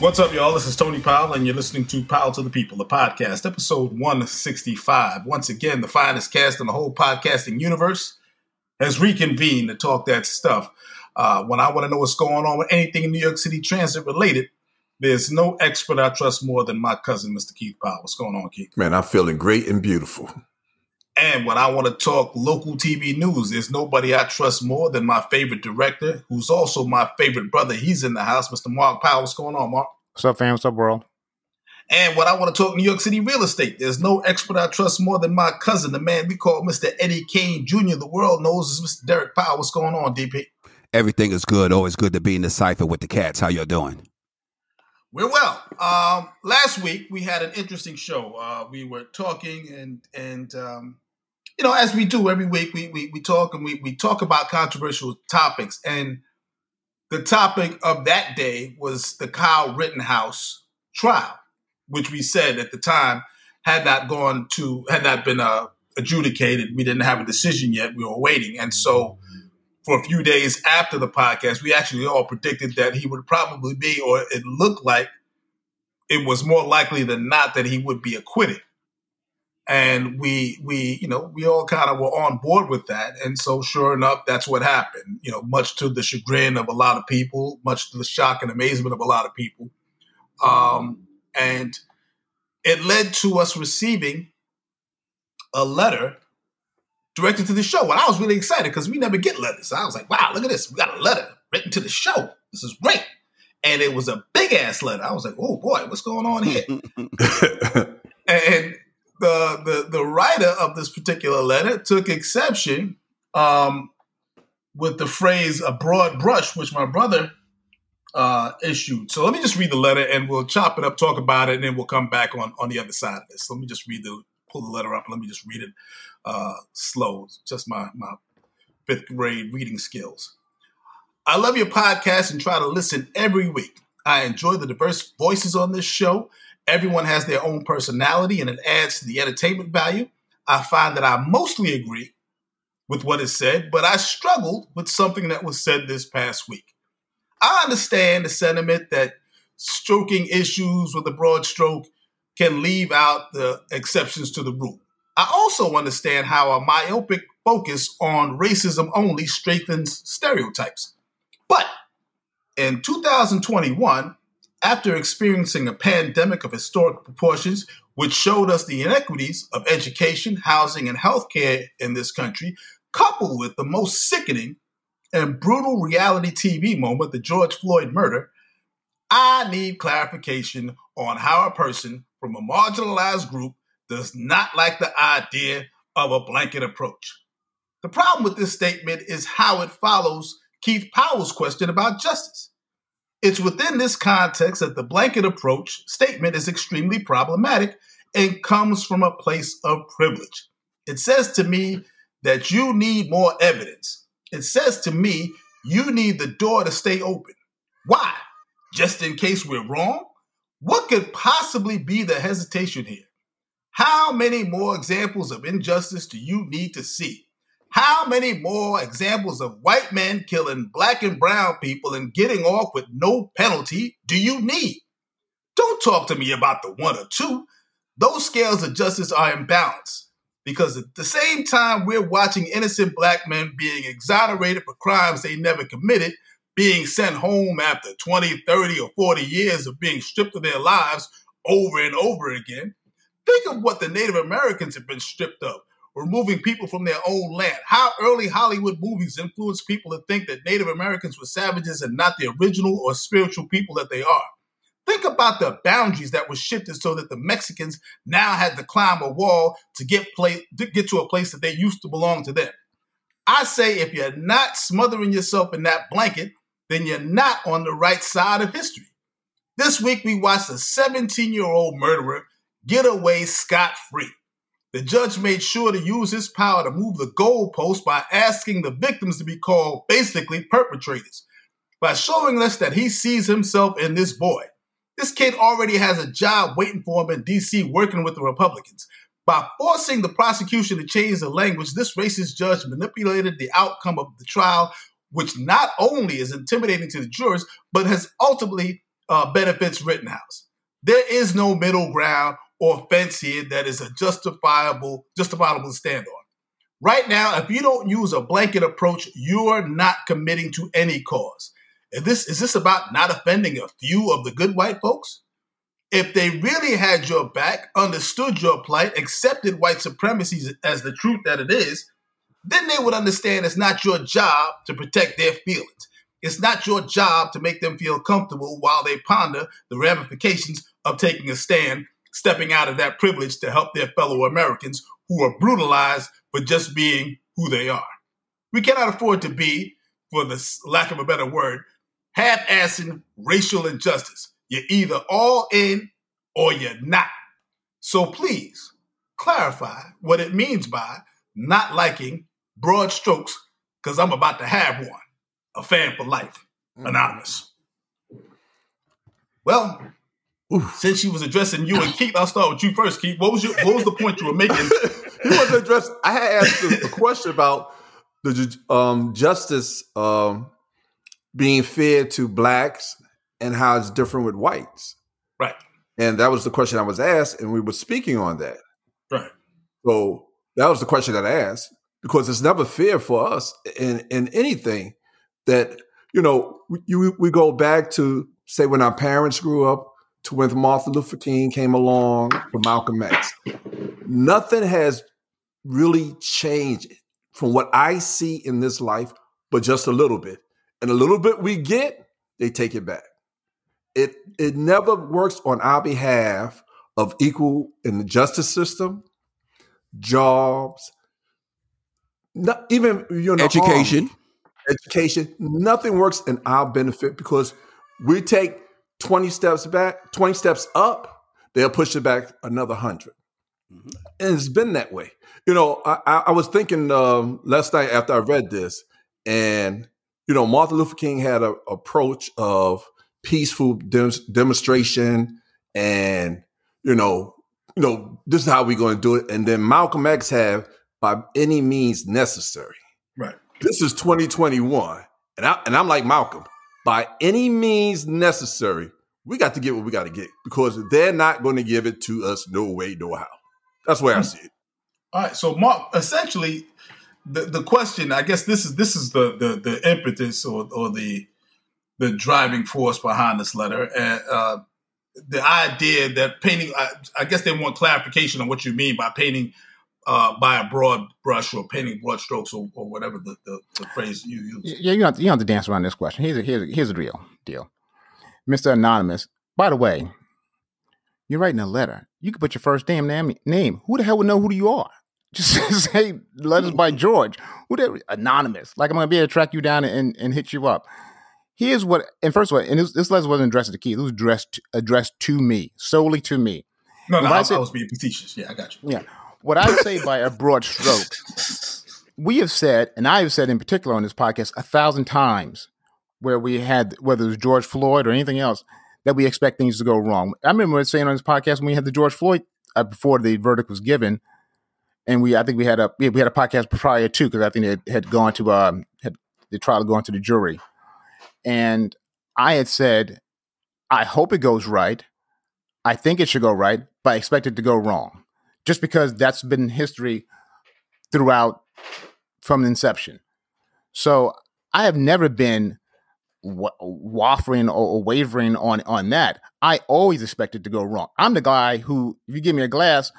What's up, y'all? This is Tony Powell, and you're listening to Powell to the People, the podcast, episode 165. Once again, the finest cast in the whole podcasting universe has reconvened to talk that stuff. Uh, when I want to know what's going on with anything in New York City transit related, there's no expert I trust more than my cousin, Mr. Keith Powell. What's going on, Keith? Man, I'm feeling great and beautiful. And when I want to talk local TV news, there's nobody I trust more than my favorite director, who's also my favorite brother. He's in the house, Mr. Mark Powell. What's going on, Mark? What's up, fam? What's up, world? And when I want to talk New York City real estate, there's no expert I trust more than my cousin, the man we call Mr. Eddie Kane Jr. The world knows is Mr. Derek Powell. What's going on, DP? Everything is good. Always good to be in the cipher with the cats. How y'all doing? We're well. Um, last week we had an interesting show. Uh, we were talking and and um, you know, as we do every week, we we, we talk and we, we talk about controversial topics. And the topic of that day was the Kyle Rittenhouse trial, which we said at the time had not gone to had not been uh, adjudicated. We didn't have a decision yet. We were waiting, and so for a few days after the podcast, we actually all predicted that he would probably be, or it looked like it was more likely than not that he would be acquitted and we we you know we all kind of were on board with that. And so sure enough that's what happened you know much to the chagrin of a lot of people much to the shock and amazement of a lot of people. Um, and it led to us receiving a letter directed to the show. And i was really excited because we never get letters. I was like wow look at this. We got a letter written to the show. This is great. And it was a big ass letter. I was like oh boy what's going on here? And the, the the writer of this particular letter took exception um, with the phrase "a broad brush," which my brother uh, issued. So let me just read the letter, and we'll chop it up, talk about it, and then we'll come back on on the other side of this. Let me just read the pull the letter up. Let me just read it uh, slow. It's just my my fifth grade reading skills. I love your podcast and try to listen every week. I enjoy the diverse voices on this show Everyone has their own personality and it adds to the entertainment value. I find that I mostly agree with what is said, but I struggled with something that was said this past week. I understand the sentiment that stroking issues with a broad stroke can leave out the exceptions to the rule. I also understand how a myopic focus on racism only strengthens stereotypes. But in 2021, after experiencing a pandemic of historic proportions, which showed us the inequities of education, housing, and healthcare in this country, coupled with the most sickening and brutal reality TV moment, the George Floyd murder, I need clarification on how a person from a marginalized group does not like the idea of a blanket approach. The problem with this statement is how it follows Keith Powell's question about justice. It's within this context that the blanket approach statement is extremely problematic and comes from a place of privilege. It says to me that you need more evidence. It says to me you need the door to stay open. Why? Just in case we're wrong? What could possibly be the hesitation here? How many more examples of injustice do you need to see? How many more examples of white men killing black and brown people and getting off with no penalty do you need? Don't talk to me about the one or two. Those scales of justice are imbalanced because at the same time we're watching innocent black men being exonerated for crimes they never committed, being sent home after 20, 30, or 40 years of being stripped of their lives over and over again. Think of what the Native Americans have been stripped of removing people from their own land. How early Hollywood movies influenced people to think that Native Americans were savages and not the original or spiritual people that they are. Think about the boundaries that were shifted so that the Mexicans now had to climb a wall to get place, to get to a place that they used to belong to them. I say if you're not smothering yourself in that blanket, then you're not on the right side of history. This week we watched a 17 year old murderer get away scot free. The judge made sure to use his power to move the goalpost by asking the victims to be called basically perpetrators, by showing us that he sees himself in this boy. This kid already has a job waiting for him in DC working with the Republicans. By forcing the prosecution to change the language, this racist judge manipulated the outcome of the trial, which not only is intimidating to the jurors, but has ultimately uh, benefits Rittenhouse. There is no middle ground or fence here that is a justifiable justifiable stand on. Right now, if you don't use a blanket approach, you are not committing to any cause. Is this is this about not offending a few of the good white folks? If they really had your back, understood your plight, accepted white supremacy as the truth that it is, then they would understand it's not your job to protect their feelings. It's not your job to make them feel comfortable while they ponder the ramifications of taking a stand, stepping out of that privilege to help their fellow Americans who are brutalized for just being who they are. We cannot afford to be, for the lack of a better word, half-assing racial injustice. You're either all in or you're not. So please clarify what it means by not liking broad strokes, because I'm about to have one. A fan for life. Mm. Anonymous. Well, Oof. since she was addressing you and Keith, I'll start with you first, Keith. What was your what was the point you were making? he wasn't addressed. I had asked a, question about the um, justice um, being fair to blacks and how it's different with whites. Right. And that was the question I was asked, and we were speaking on that. Right. So that was the question that I asked because it's never fair for us in in anything that you know we, we go back to say when our parents grew up to when Martin Luther King came along to Malcolm X. Nothing has really changed from what I see in this life, but just a little bit. And a little bit we get, they take it back. It it never works on our behalf of equal in the justice system, jobs, not even you know education. Army, education. Nothing works in our benefit because we take 20 steps back, 20 steps up, they'll push it back another 100. Mm-hmm. And it's been that way. You know, I, I was thinking um, last night after I read this, and, you know, Martin Luther King had an approach of peaceful dem- demonstration and, you know, you know, this is how we're going to do it. And then Malcolm X had by any means necessary. Right. This is 2021. And, I, and I'm like Malcolm by any means necessary, we got to get what we got to get because they're not going to give it to us no way, no how. That's where I see it. All right. So, Mark, essentially, the, the question, I guess this is this is the the, the impetus or, or the the driving force behind this letter. And uh, the idea that painting, I, I, guess they want clarification on what you mean by painting uh, by a broad brush or painting broad strokes or, or whatever the, the, the, phrase you use. Yeah, you have, to, you don't have to dance around this question. Here's a, here's a, here's a real deal. Mr. Anonymous, by the way, you're writing a letter. You could put your first damn name. name. Who the hell would know who you are? Just say letters by George. Who the anonymous? Like I'm gonna be able to track you down and, and hit you up. Here's what. And first of all, and this, this letter wasn't addressed to Keith. It was addressed addressed to me solely to me. No, no, I, I, I was being facetious. Yeah, I got you. Yeah, what I say by a broad stroke, we have said, and I have said in particular on this podcast a thousand times, where we had whether it was George Floyd or anything else, that we expect things to go wrong. I remember saying on this podcast when we had the George Floyd uh, before the verdict was given, and we I think we had a we had a podcast prior to because I think it had gone to um had the trial gone to the jury, and I had said, I hope it goes right. I think it should go right, but I expect it to go wrong just because that's been history throughout from inception. So I have never been waffling or, or, wavering on on that. I always expect it to go wrong. I'm the guy who, if you give me a glass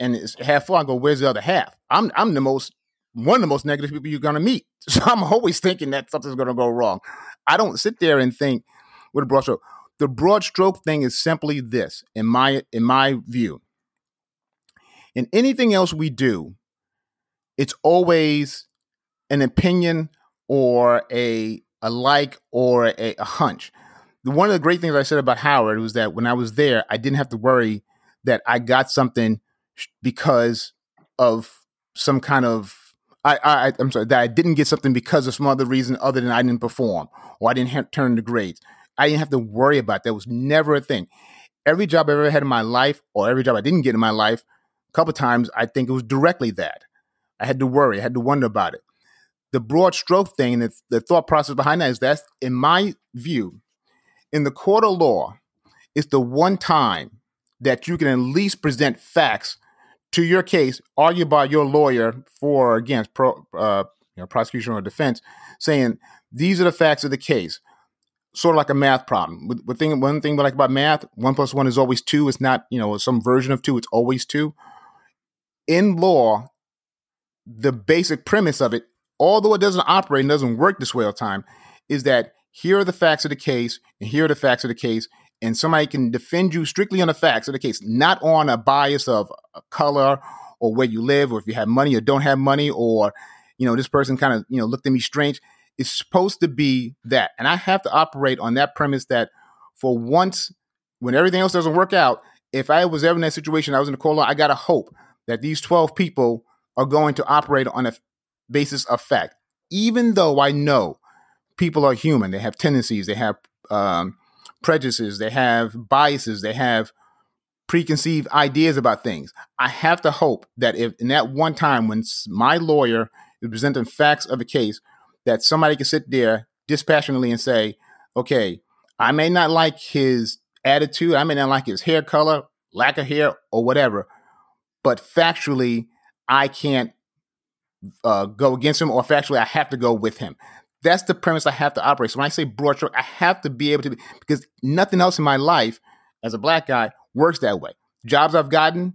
and it's half full, I go, "Where's the other half?" I'm I'm the most one of the most negative people you're gonna meet. So I'm always thinking that something's gonna go wrong. I don't sit there and think with a broad stroke. The broad stroke thing is simply this, in my in my view. In anything else we do, it's always an opinion or a a like or a, a hunch. One of the great things I said about Howard was that when I was there, I didn't have to worry that I got something because of some kind of I, I I'm sorry that I didn't get something because of some other reason other than I didn't perform or I didn't have, turn the grades. I didn't have to worry about that. It was never a thing. Every job I ever had in my life, or every job I didn't get in my life, couple times, I think it was directly that. I had to worry, I had to wonder about it. The broad stroke thing the, the thought process behind that is that, in my view, in the court of law, it's the one time that you can at least present facts to your case, argued by your lawyer for or against pro, uh, you know, prosecution or defense, saying these are the facts of the case. Sort of like a math problem. Thing, one thing we like about math, one plus one is always two. It's not, you know, some version of two. It's always two. In law, the basic premise of it, although it doesn't operate and doesn't work this way all the time, is that here are the facts of the case, and here are the facts of the case, and somebody can defend you strictly on the facts of the case, not on a bias of a color or where you live, or if you have money or don't have money, or you know this person kind of you know looked at me strange. It's supposed to be that, and I have to operate on that premise that for once, when everything else doesn't work out, if I was ever in that situation, I was in the court law, I got to hope that these twelve people are going to operate on a basis of fact, even though I know people are human, they have tendencies, they have um, prejudices, they have biases, they have preconceived ideas about things. I have to hope that if in that one time when my lawyer is presenting facts of a case, that somebody can sit there dispassionately and say, okay, I may not like his attitude, I may not like his hair color, lack of hair, or whatever, but factually, I can't uh, go against him, or factually, I have to go with him. That's the premise I have to operate. So when I say broad stroke, I have to be able to, because nothing else in my life as a black guy works that way. Jobs I've gotten,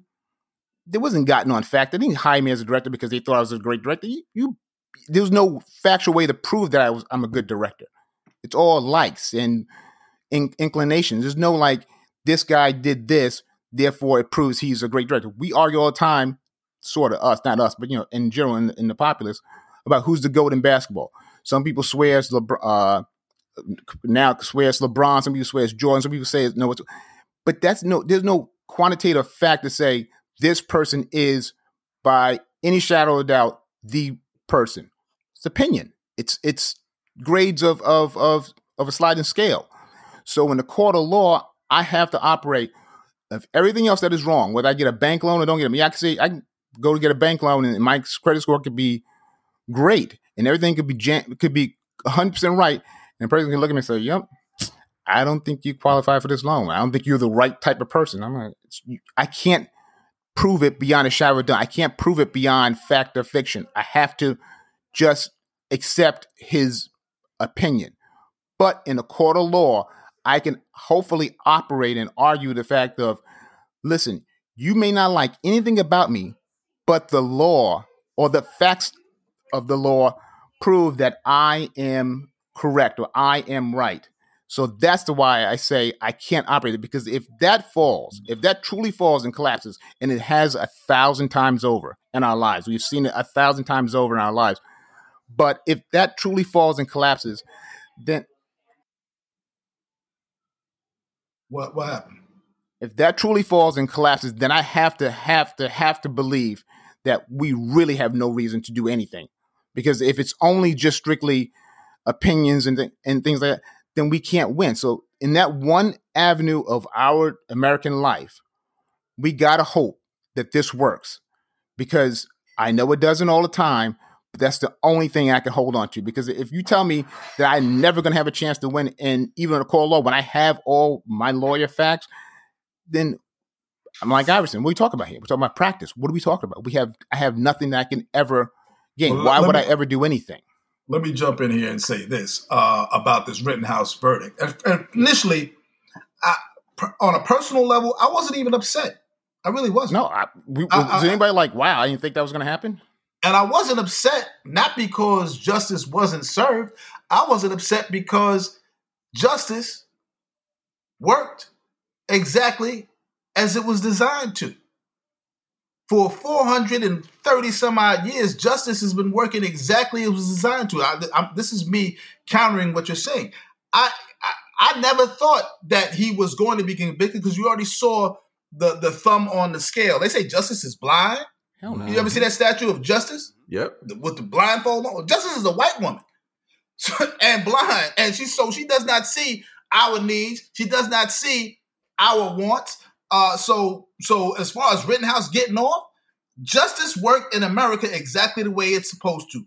there wasn't gotten on fact. They didn't hire me as a director because they thought I was a great director. You, you there was no factual way to prove that I was I'm a good director. It's all likes and in, inclinations. There's no like this guy did this, therefore it proves he's a great director. We argue all the time, sort of us, not us, but you know, in general in, in the populace about who's the goat in basketball. Some people swear it's LeBron. Uh, now swear it's LeBron. Some people swear it's Jordan. Some people say it's no. It's, but that's no. There's no quantitative fact to say this person is, by any shadow of doubt, the person. It's opinion. It's it's grades of of of of a sliding scale. So in the court of law, I have to operate. If everything else that is wrong, whether I get a bank loan or don't get I, mean, I can say I can go to get a bank loan and my credit score could be great and everything could be jam- could be 100% right. And the person can look at me and say, yep, I don't think you qualify for this loan. I don't think you're the right type of person. I'm like, I can't prove it beyond a shadow of a doubt. I can't prove it beyond fact or fiction. I have to just accept his opinion. But in a court of law, I can hopefully operate and argue the fact of, listen, you may not like anything about me, but the law or the facts of the law prove that I am correct or I am right. So that's the why I say I can't operate it because if that falls, if that truly falls and collapses, and it has a thousand times over in our lives, we've seen it a thousand times over in our lives. But if that truly falls and collapses, then what what happened? If that truly falls and collapses, then I have to have to have to believe that we really have no reason to do anything because if it's only just strictly opinions and th- and things like that, then we can't win. So in that one avenue of our American life, we gotta hope that this works because I know it doesn't all the time, that's the only thing I can hold on to. Because if you tell me that I'm never gonna have a chance to win, and even a court law, when I have all my lawyer facts, then I'm like Iverson. What are we talking about here? We're talking about practice. What are we talking about? We have I have nothing that I can ever gain. Well, Why would me, I ever do anything? Let me jump in here and say this uh, about this Rittenhouse verdict. Initially, I, on a personal level, I wasn't even upset. I really wasn't. No, I, we, I, was anybody like, wow, I didn't think that was going to happen? And I wasn't upset, not because justice wasn't served. I wasn't upset because justice worked exactly as it was designed to for 430 some odd years, justice has been working exactly as it was designed to. I, I, this is me countering what you're saying. I, I, I never thought that he was going to be convicted because you already saw the the thumb on the scale. They say justice is blind. Hell no. You ever see that statue of justice? Yep. With the blindfold on. Justice is a white woman and blind, and she so she does not see our needs. She does not see our wants. Uh, so so as far as Rittenhouse getting off, justice worked in America exactly the way it's supposed to.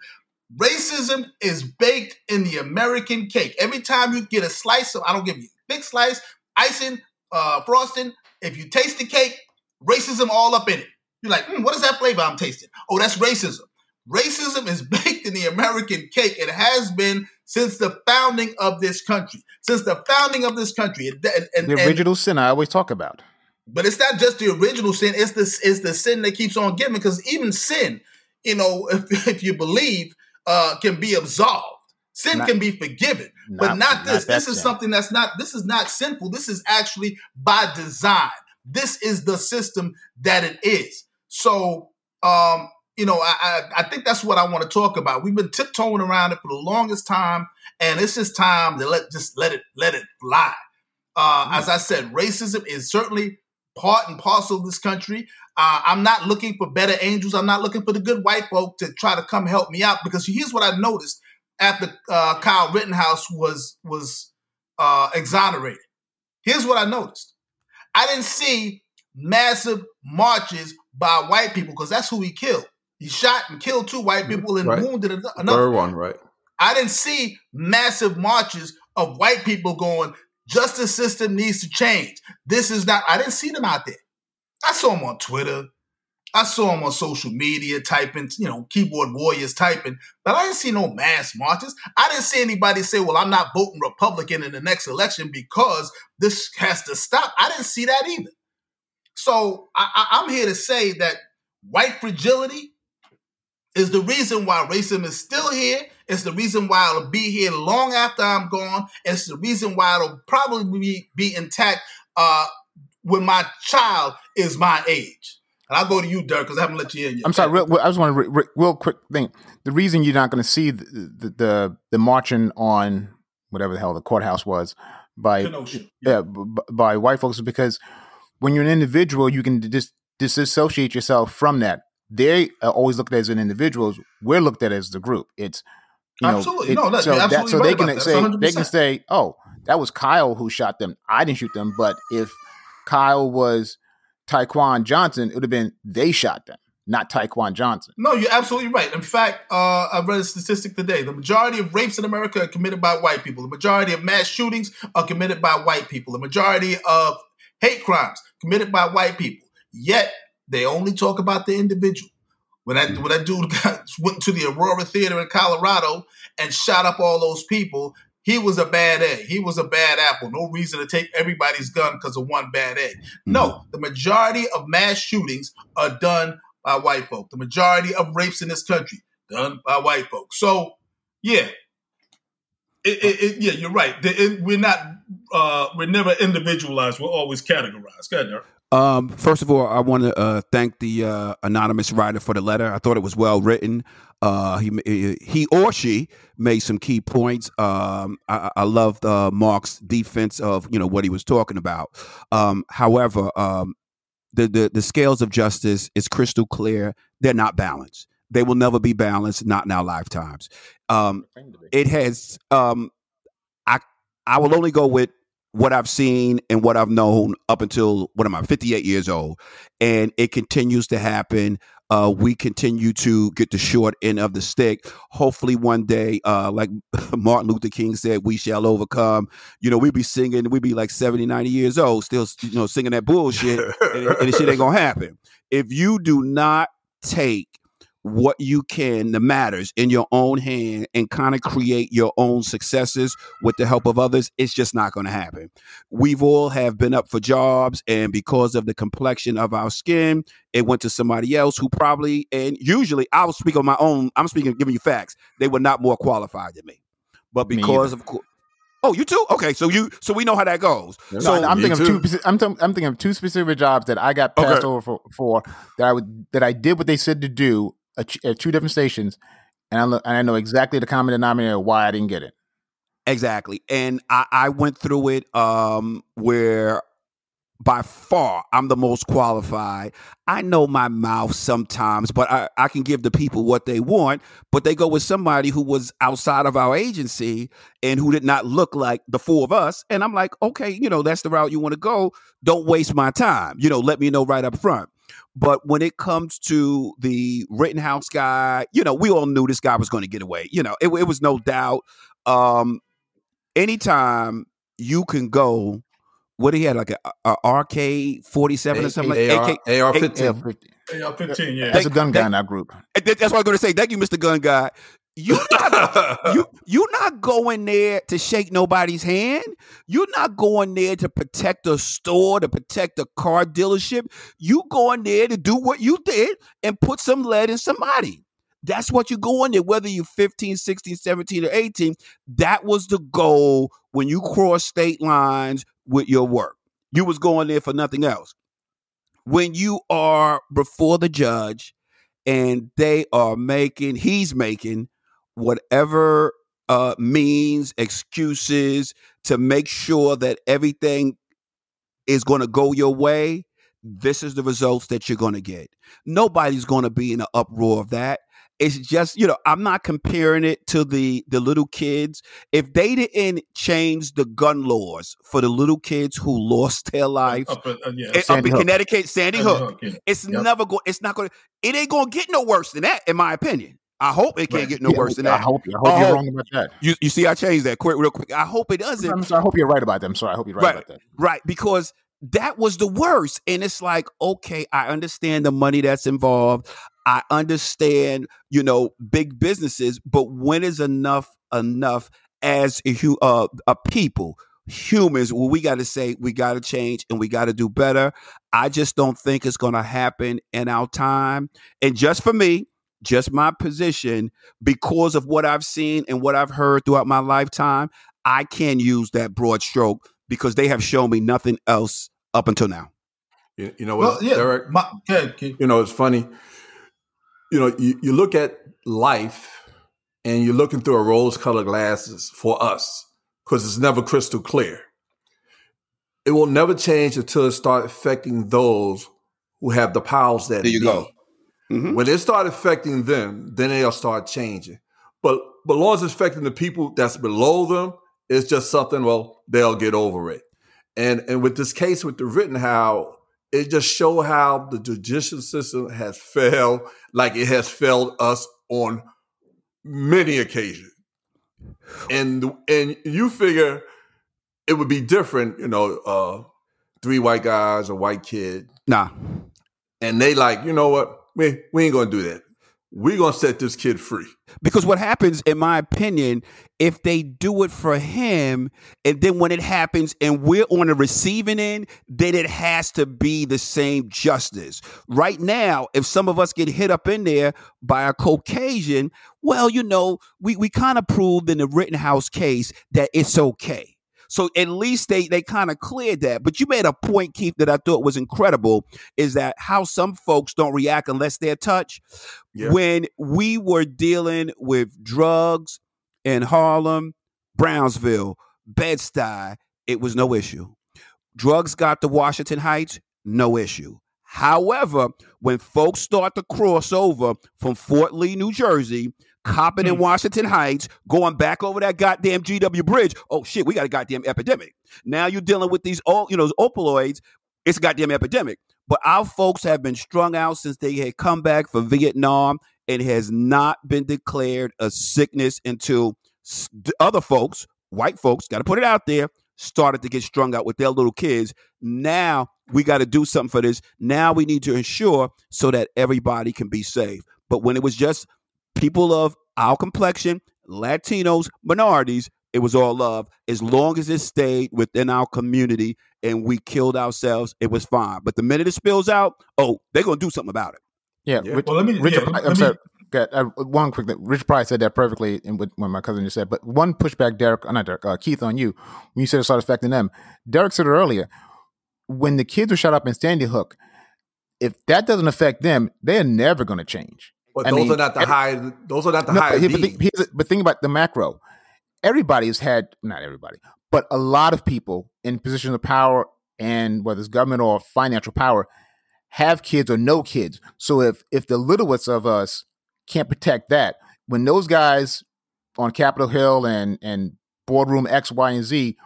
Racism is baked in the American cake. Every time you get a slice of, I don't give you thick slice, icing, uh, frosting. If you taste the cake, racism all up in it. You're like, mm, what is that flavor I'm tasting? Oh, that's racism. Racism is baked in the American cake. It has been since the founding of this country. Since the founding of this country. And, and, the original and, sin I always talk about. But it's not just the original sin, it's the, it's the sin that keeps on giving. Because even sin, you know, if, if you believe, uh, can be absolved. Sin not, can be forgiven, not, but not this. Not this is sin. something that's not, this is not sinful. This is actually by design. This is the system that it is. So, um, you know, I, I, I think that's what I want to talk about. We've been tiptoeing around it for the longest time, and it's just time to let just let it let it fly. Uh, mm-hmm. As I said, racism is certainly part and parcel of this country. Uh, I'm not looking for better angels. I'm not looking for the good white folk to try to come help me out because here's what I noticed after uh, Kyle Rittenhouse was was uh, exonerated. Here's what I noticed. I didn't see massive marches by white people because that's who he killed. He shot and killed two white mm-hmm. people and right. wounded another. Third one, right? I didn't see massive marches of white people going, justice system needs to change. This is not, I didn't see them out there. I saw them on Twitter. I saw them on social media typing, you know, keyboard warriors typing, but I didn't see no mass marches. I didn't see anybody say, well, I'm not voting Republican in the next election because this has to stop. I didn't see that either. So I, I'm here to say that white fragility is the reason why racism is still here. It's the reason why it'll be here long after I'm gone. It's the reason why it'll probably be, be intact uh, when my child is my age. And I'll go to you, Dirk, because I haven't let you in yet. I'm sorry. Real, I just want to re- real quick thing. The reason you're not going to see the, the, the the marching on whatever the hell the courthouse was by yeah b- by white folks is because when you're an individual, you can just disassociate yourself from that they are always looked at as an individuals. We're looked at as the group. It's you know, absolutely it, no, that's so, that, so right they can say 100%. they can say, oh, that was Kyle who shot them. I didn't shoot them, but if Kyle was Taekwon Johnson, it would have been they shot them, not Taekwon Johnson. No, you're absolutely right. In fact, uh, I read a statistic today. The majority of rapes in America are committed by white people. The majority of mass shootings are committed by white people. The majority of hate crimes committed by white people. Yet they only talk about the individual. When that when that dude got, went to the Aurora Theater in Colorado and shot up all those people, he was a bad egg. He was a bad apple. No reason to take everybody's gun because of one bad egg. No, mm-hmm. the majority of mass shootings are done by white folk. The majority of rapes in this country done by white folks. So, yeah, it, it, it, yeah, you're right. we're not, uh, we're never individualized. We're always categorized. Go ahead, um, first of all, I want to uh, thank the uh, anonymous writer for the letter. I thought it was well written. Uh, he he or she made some key points. Um, I, I loved uh, Mark's defense of you know what he was talking about. Um, however, um, the, the the scales of justice is crystal clear. They're not balanced. They will never be balanced. Not in our lifetimes. Um, it has. Um, I I will only go with what I've seen and what I've known up until what am I, 58 years old. And it continues to happen. Uh, we continue to get the short end of the stick. Hopefully, one day, uh, like Martin Luther King said, we shall overcome. You know, we be singing, we be like 70, 90 years old, still, you know, singing that bullshit, and, and shit ain't gonna happen. If you do not take what you can, the matters in your own hand and kind of create your own successes with the help of others, it's just not going to happen. We've all have been up for jobs and because of the complexion of our skin, it went to somebody else who probably, and usually I'll speak on my own, I'm speaking, giving you facts. They were not more qualified than me. But because of course, Oh, you too? Okay, so you so we know how that goes. No, so I'm thinking too. of two. I'm, t- I'm thinking of two specific jobs that I got passed okay. over for, for that I would that I did what they said to do, at two different stations, and I and I know exactly the common denominator why I didn't get it. Exactly, and I, I went through it um, where by far I'm the most qualified. I know my mouth sometimes, but I, I can give the people what they want. But they go with somebody who was outside of our agency and who did not look like the four of us. And I'm like, okay, you know, that's the route you want to go. Don't waste my time. You know, let me know right up front. But when it comes to the Rittenhouse guy, you know, we all knew this guy was going to get away. You know, it, it was no doubt. Um, anytime you can go. What he had like a, a arcade forty seven or something like AK, AR fifteen. AR fifteen, yeah. That's a gun guy in that group. That's what I'm going to say. Thank you, Mister Gun Guy. You not you you not going there to shake nobody's hand. You're not going there to protect a store, to protect a car dealership. You going there to do what you did and put some lead in somebody. That's what you go in there, whether you're 15, 16, 17, or 18. That was the goal when you cross state lines with your work. You was going there for nothing else. When you are before the judge and they are making, he's making whatever uh, means, excuses to make sure that everything is going to go your way, this is the results that you're going to get. Nobody's going to be in an uproar of that. It's just, you know, I'm not comparing it to the the little kids. If they didn't change the gun laws for the little kids who lost their lives Up, uh, yeah. up in Hook. Connecticut, Sandy, Sandy Hook, Hook, yeah. it's Yep. never going. It's not going. to It ain't going to get no worse than that, in my opinion. I hope it can't Right. get no Yeah, worse than I that. hope, I hope I you're hope- wrong about that. You, you see, I changed that quick, real quick. I hope it doesn't. I'm sorry, I hope you're right about that. I'm sorry. I hope you're right, Right. about that. Right, because that was the worst. And it's like, okay, I understand the money that's involved. I understand, you know, big businesses, but when is enough enough as a, uh, a people, humans, well, we got to say we got to change and we got to do better. I just don't think it's going to happen in our time. And just for me, just my position, because of what I've seen and what I've heard throughout my lifetime, I can use that broad stroke because they have shown me nothing else up until now. You, you know what, Well, yeah. Derek? My, go ahead, You know, it's funny. You know, you, you look at life and you're looking through a rose colored glasses for us because it's never crystal clear. It will never change until it starts affecting those who have the powers that There you be. go. Mhm. When it start affecting them, then they'll start changing. But but laws affecting the people that's below them, it's just something. Well, they'll get over it. And and with this case with the Rittenhouse, it just show how the judicial system has failed, like it has failed us on many occasions. And and you figure it would be different, you know, uh, three white guys, a white kid, Nah. and they like, you know what? We we ain't gonna do that. We're gonna set this kid free. Because what happens, in my opinion, if they do it for him, and then when it happens and we're on the receiving end, then it has to be the same justice. Right now, if some of us get hit up in there by a Caucasian, well, you know, we, we kind of proved in the Rittenhouse case that it's okay. So at least they they kind of cleared that. But you made a point, Keith, that I thought was incredible, is that how some folks don't react unless they're touched. Yeah. When we were dealing with drugs in Harlem, Brownsville, Bed-Stuy, it was no issue. Drugs got to Washington Heights, no issue. However, when folks start to cross over from Fort Lee, New Jersey, copping in hmm. Washington Heights, going back over that goddamn GW Bridge, oh shit, we got a goddamn epidemic. Now you're dealing with these, all you know, opioids. It's a goddamn epidemic. But our folks have been strung out since they had come back from Vietnam. It has not been declared a sickness until other folks, white folks, got to put it out there, started to get strung out with their little kids. Now we got to do something for this. Now we need to ensure so that everybody can be safe. But when it was just people of our complexion, Latinos, minorities, it was all love. As long as it stayed within our community and we killed ourselves, it was fine. But the minute it spills out, oh, they're gonna do something about it. Yeah, Yeah. Rich, Well, let me- Richard, yeah, I'm me- sorry. Got, uh, one quick thing. Rich Price said that perfectly in what, what my cousin just said. But one pushback, Derek, uh, not Derek, uh, Keith, on you when you said it started affecting them. Derek said it earlier. When the kids were shot up in Sandy Hook, if that doesn't affect them, they're never going to change. But I those mean, are not the every- high. Those are not the No, high. but, think- but think about the macro. Everybody has had, not everybody, but a lot of people in positions of power and whether it's government or financial power have kids or no kids. So if if the littlest of us can't protect that, when those guys on Capitol Hill and and boardroom X, Y, and Z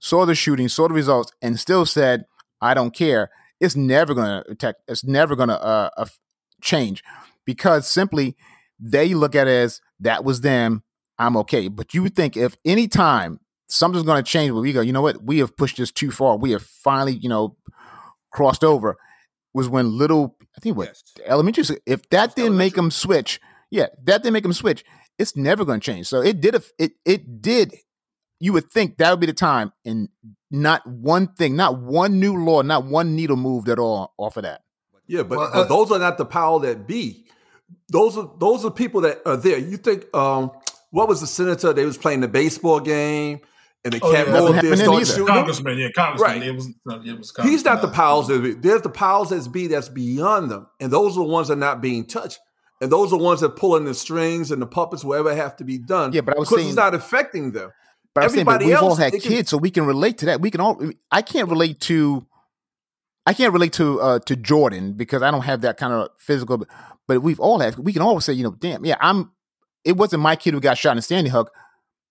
saw the shooting, saw the results, and still said, "I don't care," it's never going to protect. It's never going to uh, uh, change because simply they look at it as that was them. I'm okay. But you would think if any time something's going to change. But we go, you know what? We have pushed this too far. We have finally, you know, crossed over. Was when little, I think what Yes. elementary. school- If that didn't make them switch, yeah, that didn't make them switch. It's never going to change. So it did. A, it it did. You would think that would be the time, and not one thing, not one new law, not one needle moved at all off of that. Yeah, but, Well, but uh, those are not the power that be. Those are those are people that are there. You think um what was the senator? They was playing the baseball game and they Oh, cat yeah. go Nothing up there and start either. shooting. Congressman, yeah, congressman. Right. It was, uh, it was He's not the powers that be. There's the powers that be that's beyond them, and those are the ones that are not being touched. And those are the ones that pulling the strings and the puppets, whatever have to be done. Yeah, but I was because saying- it's not affecting them. But I'm saying, but we've all had they can- kids, so we can relate to that. We can all. I can't relate to. I can't relate to uh, to Jordan because I don't have that kind of physical. But we've all had. We can always say, you know, damn, yeah, I'm. It wasn't my kid who got shot in Sandy Hook,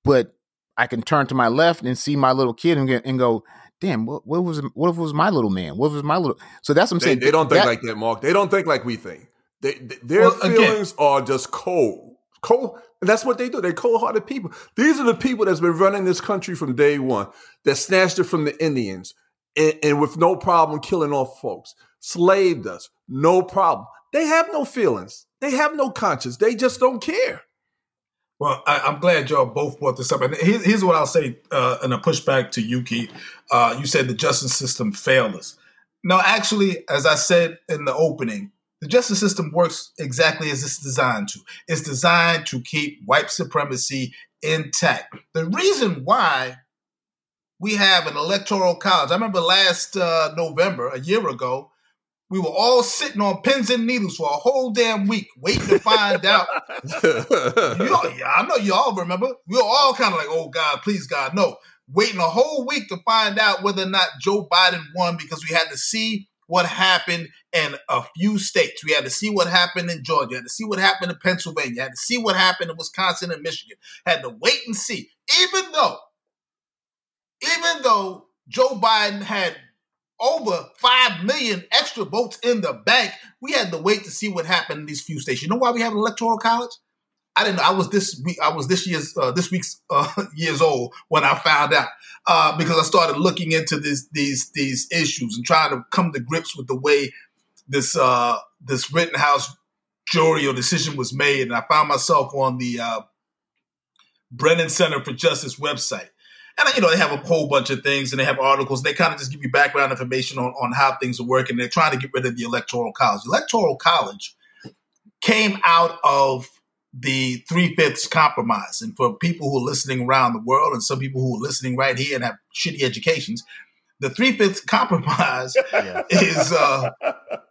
but I can turn to my left and see my little kid and, get, and go, damn, what, what was what if it was my little man? What if it was my little? So that's what I'm They, saying. they don't think That- like that, Mark. They don't think like we think. They, th- their Well, again- feelings are just cold, cold, and that's what they do. They're cold-hearted people. These are the people that's been running this country from day one. That snatched it from the Indians, and, and with no problem killing off folks, slaved us, no problem. They have no feelings. They have no conscience. They just don't care. Well, I, I'm glad y'all both brought this up. And here, here's what I'll say uh, in a pushback to you Keith. Uh, you said the justice system failed us. No, actually, as I said in the opening, the justice system works exactly as it's designed to. It's designed to keep white supremacy intact. The reason why we have an electoral college, I remember last uh, November, a year ago, we were all sitting on pins and needles for a whole damn week waiting to find out you all, yeah, I know you all remember. We were all kind of like, "Oh God, please God, no!" Waiting a whole week to find out whether or not Joe Biden won because we had to see what happened in a few states. We had to see what happened in Georgia. Had to see what happened in Pennsylvania. Had to see what happened in Wisconsin and Michigan. Had to wait and see. Even though, even though Joe Biden had over 5 million extra votes in the bank, we had to wait to see what happened in these few states. You know why we have an electoral college? I didn't know. I was this week. I was this year's uh, this week's uh, years old when I found out uh, because I started looking into this these these issues and trying to come to grips with the way this uh, this Rittenhouse jury or decision was made, and I found myself on the uh, Brennan Center for Justice website. And you know they have a whole bunch of things, and they have articles. They kind of just give you background information on, on how things are working. They're trying to get rid of the electoral college. Electoral college came out of the three fifths compromise. And for people who are listening around the world, and some people who are listening right here and have shitty educations, the three fifths compromise Yeah. is uh,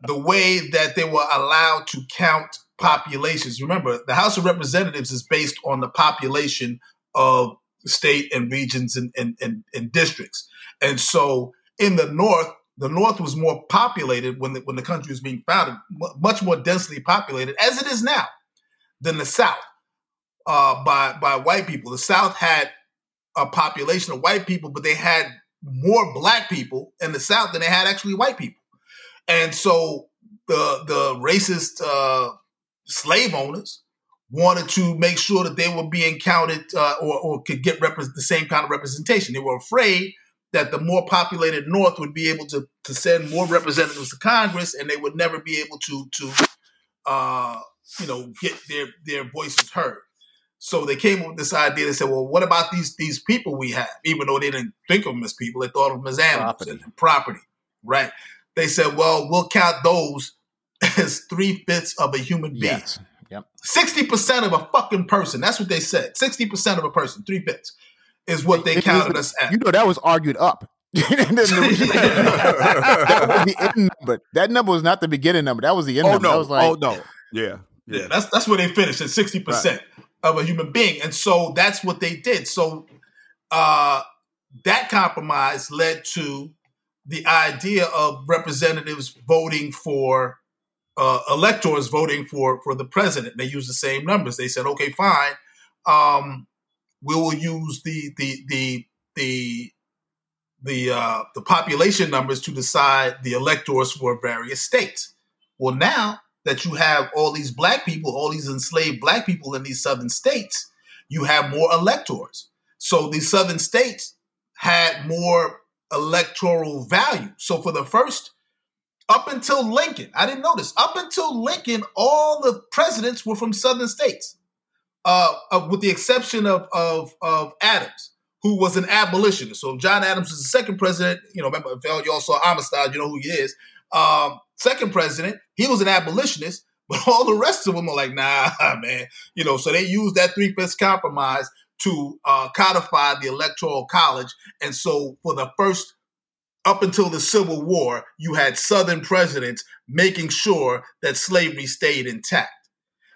the way that they were allowed to count populations. Remember, the House of Representatives is based on the population of state and regions and, and, and, and districts. And so in the North, the North was more populated when the, when the country was being founded, much more densely populated, as it is now, than the South uh, by, by white people. The South had a population of white people, but they had more black people in the South than they had actually white people. And so the the racist uh, slave owners wanted to make sure that they were being counted uh, or, or could get repre- the same kind of representation. They were afraid that the more populated North would be able to, to send more representatives to Congress, and they would never be able to to uh, you know get their their voices heard. So they came up with this idea. They said, "Well, what about these these people we have? Even though they didn't think of them as people, they thought of them as animals Property. and property, right?" They said, "Well, we'll count those as three fifths of a human being." Yes. Yep. Sixty percent of a fucking person. That's what they said. Sixty percent of a person, three fifths, is what they It counted was- us at. You know that was argued up. And that was the end number. That number was not the beginning number. That was the end Oh number. That no! was like, oh no! Yeah. Yeah, that's that's where they finished at sixty percent of a human being, and so that's what they did. So uh, that compromise led to the idea of representatives voting for uh, electors voting for for the president. They used the same numbers. They said, okay, fine, um, we will use the the the the the uh, the population numbers to decide the electors for various states. Well, now that you have all these black people, all these enslaved black people in these southern states, you have more electors. So the southern states had more electoral value. So for the first, up until Lincoln, I didn't notice, up until Lincoln, all the presidents were from southern states, uh, uh, with the exception of, of, of Adams, who was an abolitionist. So John Adams was the second president. You know, remember, if y'all saw Amistad, you know who he is. Um, second president, he was an abolitionist, but all the rest of them are like, nah, man. You know, so they used that three fifths compromise to uh, codify the electoral college. And so for the first up until the Civil War, you had Southern presidents making sure that slavery stayed intact.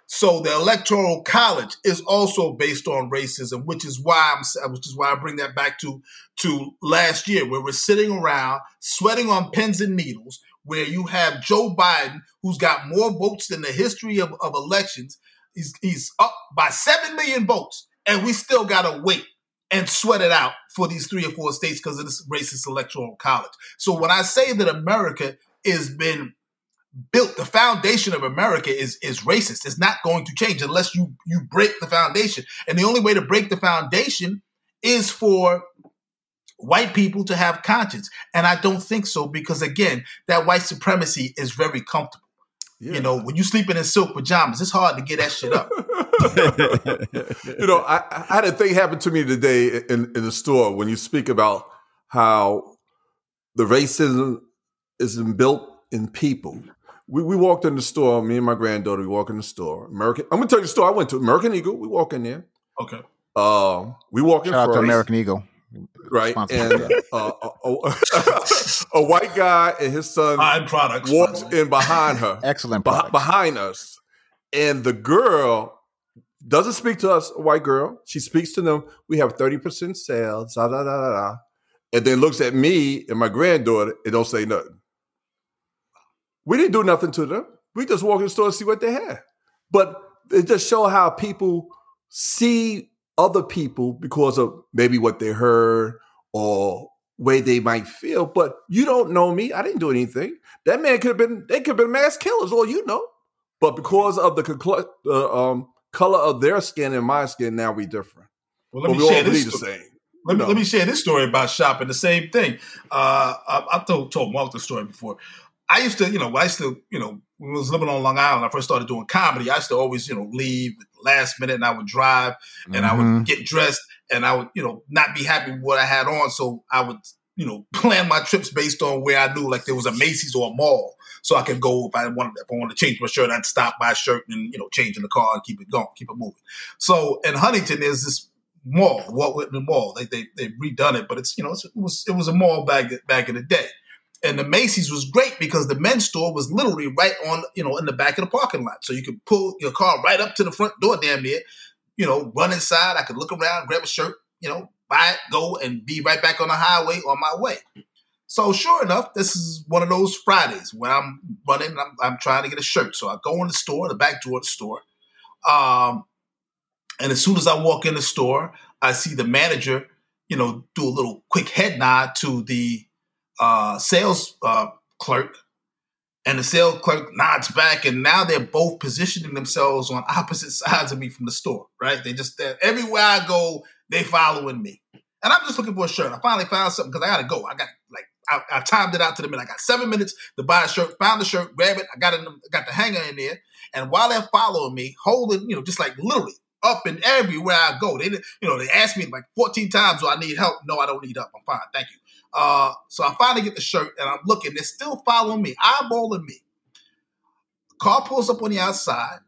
So the electoral college is also based on racism, which is why I'm, which is why I bring that back to to last year, where we're sitting around sweating on pins and needles, where you have Joe Biden, who's got more votes than the history of, of elections. He's, he's up by seven million votes, and we still gotta wait and sweat it out for these three or four states because of this racist electoral college. So when I say that America has been built, the foundation of America is is racist. It's not going to change unless you you break the foundation. And the only way to break the foundation is for white people to have conscience. And I don't think so because again, that white supremacy is very comfortable. Yeah. You know, when you sleeping in silk pajamas, it's hard to get that shit up. you know, I, I, had a thing happen to me today in, in the store when you speak about how the racism is built in people. We, we walked in the store, me and my granddaughter, we walk in the store. American, I'm gonna tell you the store I went to, American Eagle. We walk in there. Okay. Uh, we walk in Shout out to American Eagle. Right. And uh, a, a, a, white guy and his son Behind products, walks in behind her. Excellent. behind us. And the girl doesn't speak to us, a white girl. She speaks to them. We have 30% sales, da, da, da, da, da. And then looks at me and my granddaughter and don't say nothing. We didn't do nothing to them. We just walk in the store and see what they had. But it just show how people see other people because of maybe what they heard or way they might feel. But you don't know me. I didn't do anything. That man could have been, they could have been mass killers, all you know. But because of the conclu- uh, um, color of their skin and my skin, now we different. Well, let me share this. Story. Let me, let me share this story about shopping. The same thing. Uh, I, have told, told Mark the story before. I used to, you know, I used to, you know, when I was living on Long Island, I first started doing comedy. I used to always, you know, leave last minute and I would drive and mm-hmm. I would mm-hmm. get dressed and I would, you know, not be happy with what I had on. So I would, you know, plan my trips based on where I knew like there was a Macy's or a mall. So I could go if I wanted if I wanted to change my shirt, I'd stop by a shirt and, you know, change in the car and keep it going, keep it moving. So in Huntington, there's this mall, Walt Whitman Mall. They they they've redone it, but it's you know, it was it was a mall back back in the day. And the Macy's was great because the men's store was literally right on, you know, in the back of the parking lot. So you could pull your car right up to the front door damn near, you know, run inside. I could look around, grab a shirt, you know, buy it, go and be right back on the highway on my way. So sure enough, this is one of those Fridays where I'm running, I'm, I'm trying to get a shirt. So I go in the store, the back door of the store. Um, and as soon as I walk in the store, I see the manager, you know, do a little quick head nod to the uh, sales uh, clerk, and the sales clerk nods back, and now they're both positioning themselves on opposite sides of me from the store. Right? They just everywhere I go, they following me, and I'm just looking for a shirt. I finally found something because I got to go. I got like I, I, timed it out to the minute. I got seven minutes to buy a shirt. Found the shirt, grab it. I got it. Got the hanger in there, and while they're following me, holding you know just like literally up and everywhere I go. They, you know, they asked me like 14 times, "Do I need help?" No, I don't need help. I'm fine, thank you. Uh, so I finally get the shirt and I'm looking. They're still following me, eyeballing me. Car pulls up on the outside.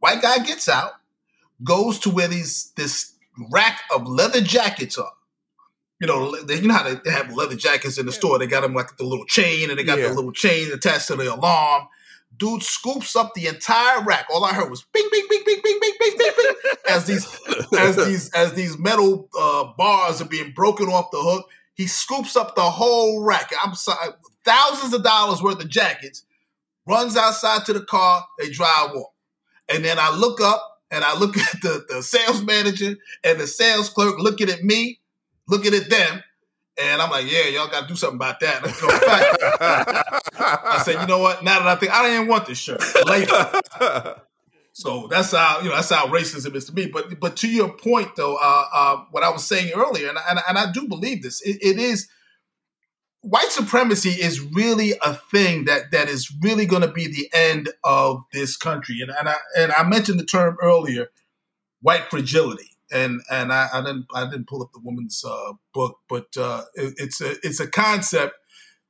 White guy gets out, goes to where these this rack of leather jackets are. You know, they, you know how they have leather jackets in the store. They got them like the little chain, and they got yeah. the little chain attached to the alarm. Dude scoops up the entire rack. All I heard was bing, bing, bing, bing, bing, bing, bing, bing, bing, as these, as these, as these metal uh, bars are being broken off the hook. He scoops up the whole rack. I'm sorry, thousands of dollars worth of jackets. Runs outside to the car. They drive off, and then I look up and I look at the, the sales manager and the sales clerk looking at me, looking at them, and I'm like, yeah, y'all got to do something about that. I said, you know what? Now that I think I didn't want this shirt later. So that's how you know that's how racism is to me. But but to your point though, uh, uh, what I was saying earlier, and, and, and I do believe this, it, it is white supremacy is really a thing that that is really going to be the end of this country. And and I and I mentioned the term earlier, white fragility. And and I, I didn't I didn't pull up the woman's uh, book, but uh, it, it's a it's a concept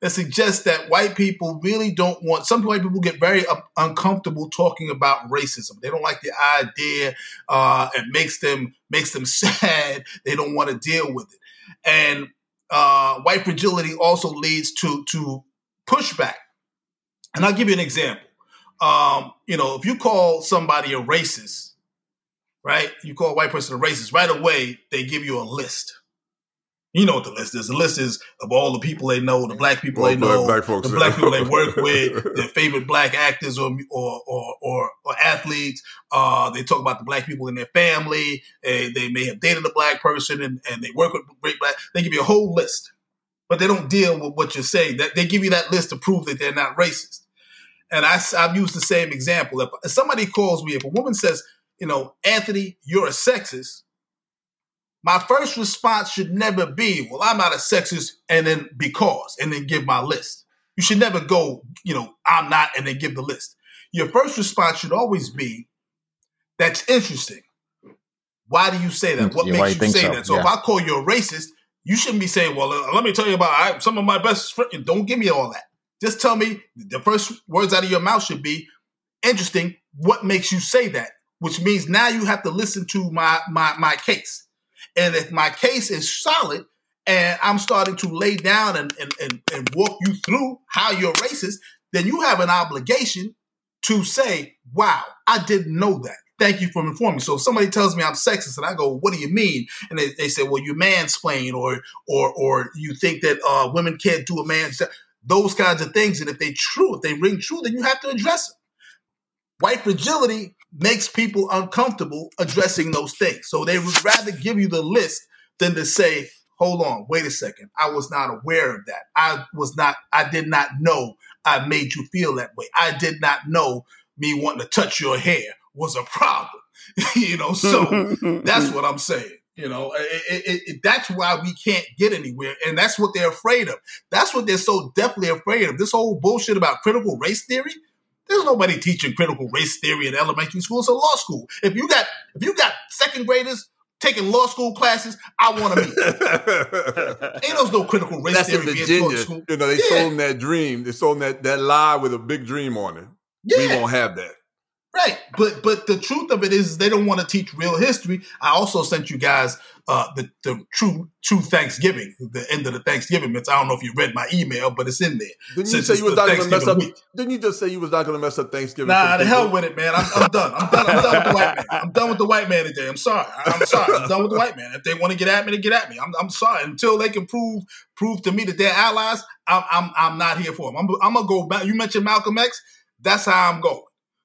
that suggests that white people really don't want. Some white people get very uh, uncomfortable talking about racism. They don't like the idea. Uh, it makes them makes them sad. They don't want to deal with it. And uh, white fragility also leads to to pushback. And I'll give you an example. Um, you know, if you call somebody a racist, right? You call a white person a racist, right away they give you a list. You know what the list is. The list is of all the people they know, the black people well, they know, black, black the black people they work with, their favorite black actors or or or, or, or athletes. Uh, they talk about the black people in their family. They, they may have dated a black person and, and they work with great black. They give you a whole list, but they don't deal with what you're saying. That they give you that list to prove that they're not racist. And I, I've used the same example. If somebody calls me, if a woman says, you know, Anthony, you're a sexist my first response should never be, well, I'm not a sexist and then because, and then give my list. You should never go, you know, I'm not, and then give the list. Your first response should always be, that's interesting. Why do you say that? What yeah, makes you, you say so? that? So yeah. if I call you a racist, you shouldn't be saying, well, uh, let me tell you about I, some of my best friends. Don't give me all that. Just tell me the first words out of your mouth should be interesting. What makes you say that? Which means now you have to listen to my my my case. And if my case is solid and I'm starting to lay down and, and, and, and walk you through how you're racist, then you have an obligation to say, wow, I didn't know that. Thank you for informing me. So if somebody tells me I'm sexist and I go, what do you mean? And they, they say, well, you mansplain or or or you think that uh, women can't do a man's those kinds of things. And if they true, if they ring true, then you have to address it. White fragility makes people uncomfortable addressing those things. So they would rather give you the list than to say, hold on, wait a second. I was not aware of that. I was not, I did not know I made you feel that way. I did not know me wanting to touch your hair was a problem. you know, so that's what I'm saying. You know, it, it, it, that's why we can't get anywhere. And that's what they're afraid of. That's what they're so definitely afraid of. This whole bullshit about critical race theory there's nobody teaching critical race theory in elementary school. It's a law school. If you got if you got second graders taking law school classes, I want to meet. Ain't those no critical race That's theory in Virginia. You know, they yeah. sold them that dream. They sold them that that lie with a big dream on it. Yeah. We won't have that. Right, but but the truth of it is they don't want to teach real history. I also sent you guys uh, the the true true Thanksgiving, the end of the Thanksgiving. I don't know if you read my email, but it's in there. Didn't you say you was not going to mess up? Week. Didn't you just say you was not going to mess up Thanksgiving? Nah, the hell with it, man. I'm, I'm, done. I'm done. I'm done with the white man. I'm done with the white man today. I'm sorry. I'm sorry. I'm done with the white man. If they want to get at me, they get at me. I'm, I'm sorry. Until they can prove prove to me that they're allies, I'm I'm, I'm not here for them. I'm, I'm gonna go back. You mentioned Malcolm X. That's how I'm going.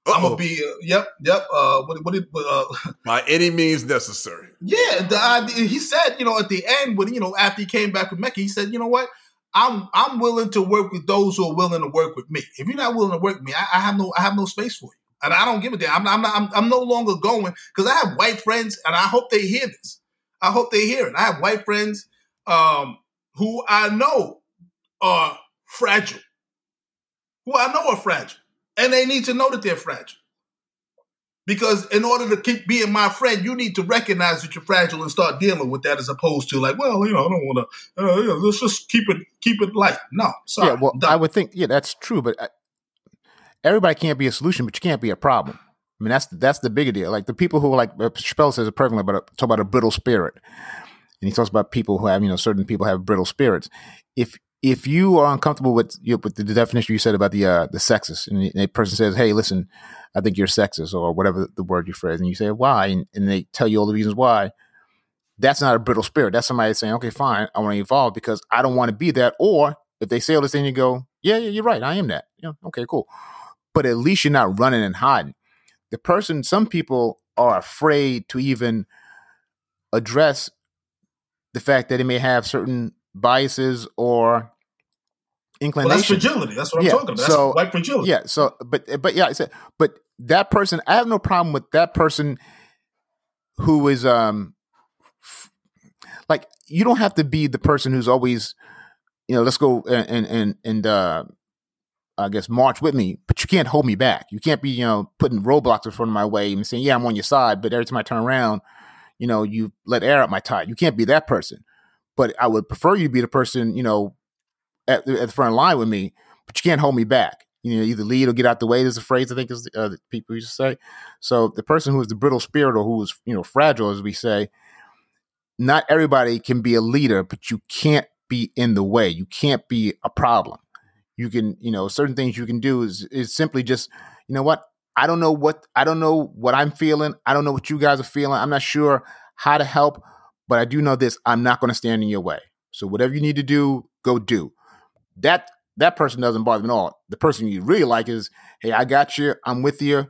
Uh-oh. I'm gonna be uh, yep, yep. Uh, what what did uh, by any means necessary? Yeah, the idea, he said, you know, at the end when you know after he came back with Mecca, he said, you know what, I'm I'm willing to work with those who are willing to work with me. If you're not willing to work with me, I, I have no I have no space for you, and I don't give a damn. I'm I'm not, I'm, I'm no longer going because I have white friends, and I hope they hear this. I hope they hear it. I have white friends um, who I know are fragile, who I know are fragile and they need to know that they're fragile. Because in order to keep being my friend, you need to recognize that you're fragile and start dealing with that, as opposed to like, well, you know, I don't want to. Uh, let's just keep it keep it light. No, sorry. Yeah, well, I would think, yeah, that's true, but uh, everybody can't be a solution, but you can't be a problem. I mean, that's that's the bigger deal. Like the people who like uh, Chappelle says it perfectly, but talk about a brittle spirit, and he talks about people who have you know certain people have brittle spirits. If if you are uncomfortable with you know, with the definition you said about the uh, the sexist, and a person says, "Hey, listen, I think you're sexist," or whatever the word you phrase, and you say, "Why?" and, and they tell you all the reasons why. That's not a brittle spirit. That's somebody saying, "Okay, fine, I want to evolve because I don't want to be that." Or if they say all this, then you go, "Yeah, yeah, you're right. I am that." Yeah, okay, cool. But at least you're not running and hiding. The person, some people are afraid to even address the fact that they may have certain biases or inclination. Well, that's fragility. That's what I'm Yeah, talking about. That's so- white fragility. Yeah. So, but but yeah, I said, but that person, I have no problem with that person who is um, f- like you don't have to be the person who's always, you know, let's go and and and, uh, I guess march with me, but you can't hold me back. You can't be you know putting roadblocks in front of my way and saying, yeah, I'm on your side, but every time I turn around, you know, you let air out my tire. You can't be that person. But I would prefer you to be the person, you know, at, the- at the front line with me, but you can't hold me back. You know, either lead or get out the way. There's a phrase I think is uh, people used to say. So the person who is the brittle spirit or who is you know fragile, as we say, not everybody can be a leader, but you can't be in the way. You can't be a problem. You can, you know, certain things you can do is is simply just, you know what? I don't know what I don't know what I'm feeling. I don't know what you guys are feeling. I'm not sure how to help, but I do know this. I'm not going to stand in your way. So whatever you need to do, go do. That that person doesn't bother me at all. The person you really like is, hey, I got you. I'm with you,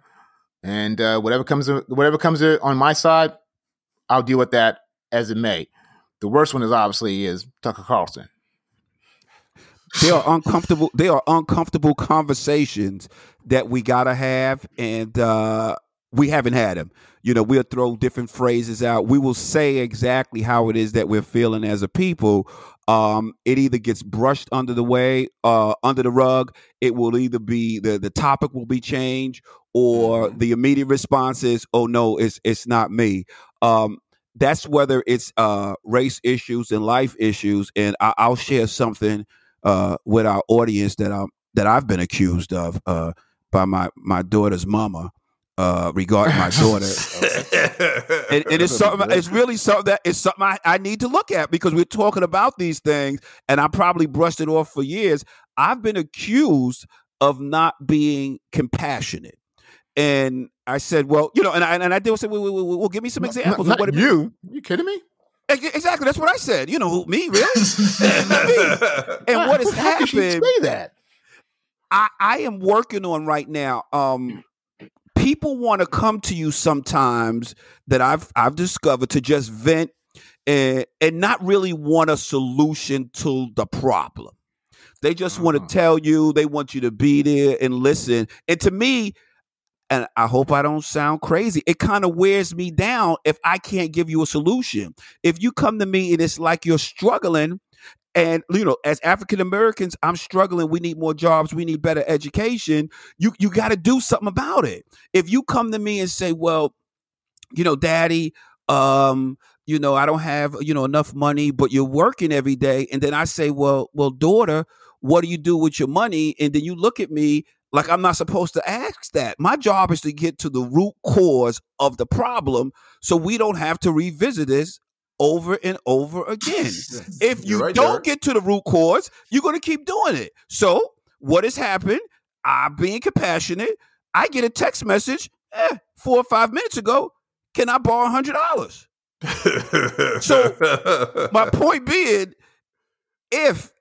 and uh, whatever comes whatever comes on my side, I'll deal with that as it may. The worst one is obviously is Tucker Carlson. They are uncomfortable. They are uncomfortable conversations that we gotta have, and uh, we haven't had them. You know, we'll throw different phrases out. We will say exactly how it is that we're feeling as a people. Um, it either gets brushed under the way, uh, under the rug. It will either be the the topic will be changed, or the immediate response is, "Oh no, it's it's not me." Um, that's whether it's uh, race issues and life issues. And I, I'll share something uh, with our audience that I'm that I've been accused of uh, by my my daughter's mama uh, regarding my daughter. and, and it's something. It's really something that it's something I, I need to look at because we're talking about these things, and I probably brushed it off for years. I've been accused of not being compassionate, and I said, well, you know, and I and I did say, well, well, well, well, give me some examples Not, of what it you? You kidding me? Exactly, that's what I said. You know, who- me really? and what has How could she happened? say that? I, I am working on right now. Um, people want to come to you sometimes that I've I've discovered to just vent and and not really want a solution to the problem. They just want to mm. tell you. They want you to be there and listen. And to me, and I hope I don't sound crazy. It kind of wears me down if I can't give you a solution. If you come to me and it's like you're struggling, and you know, as African Americans, I'm struggling. We need more jobs. We need better education. You you got to do something about it. If you come to me and say, "Well, you know, Daddy, um, you know, I don't have you know enough money, but you're working every day," and then I say, "Well, well, daughter, what do you do with your money?" And then you look at me like I'm not supposed to ask that. My job is to get to the root cause of the problem, so we don't have to revisit this over and over again. If you right, don't Derek. get to the root cause, you're going to keep doing it. So, what has happened? I'm being compassionate. I get a text message eh, four or five minutes ago. Can I borrow hundred dollars? So, My point being, if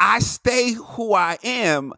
I stay who I am,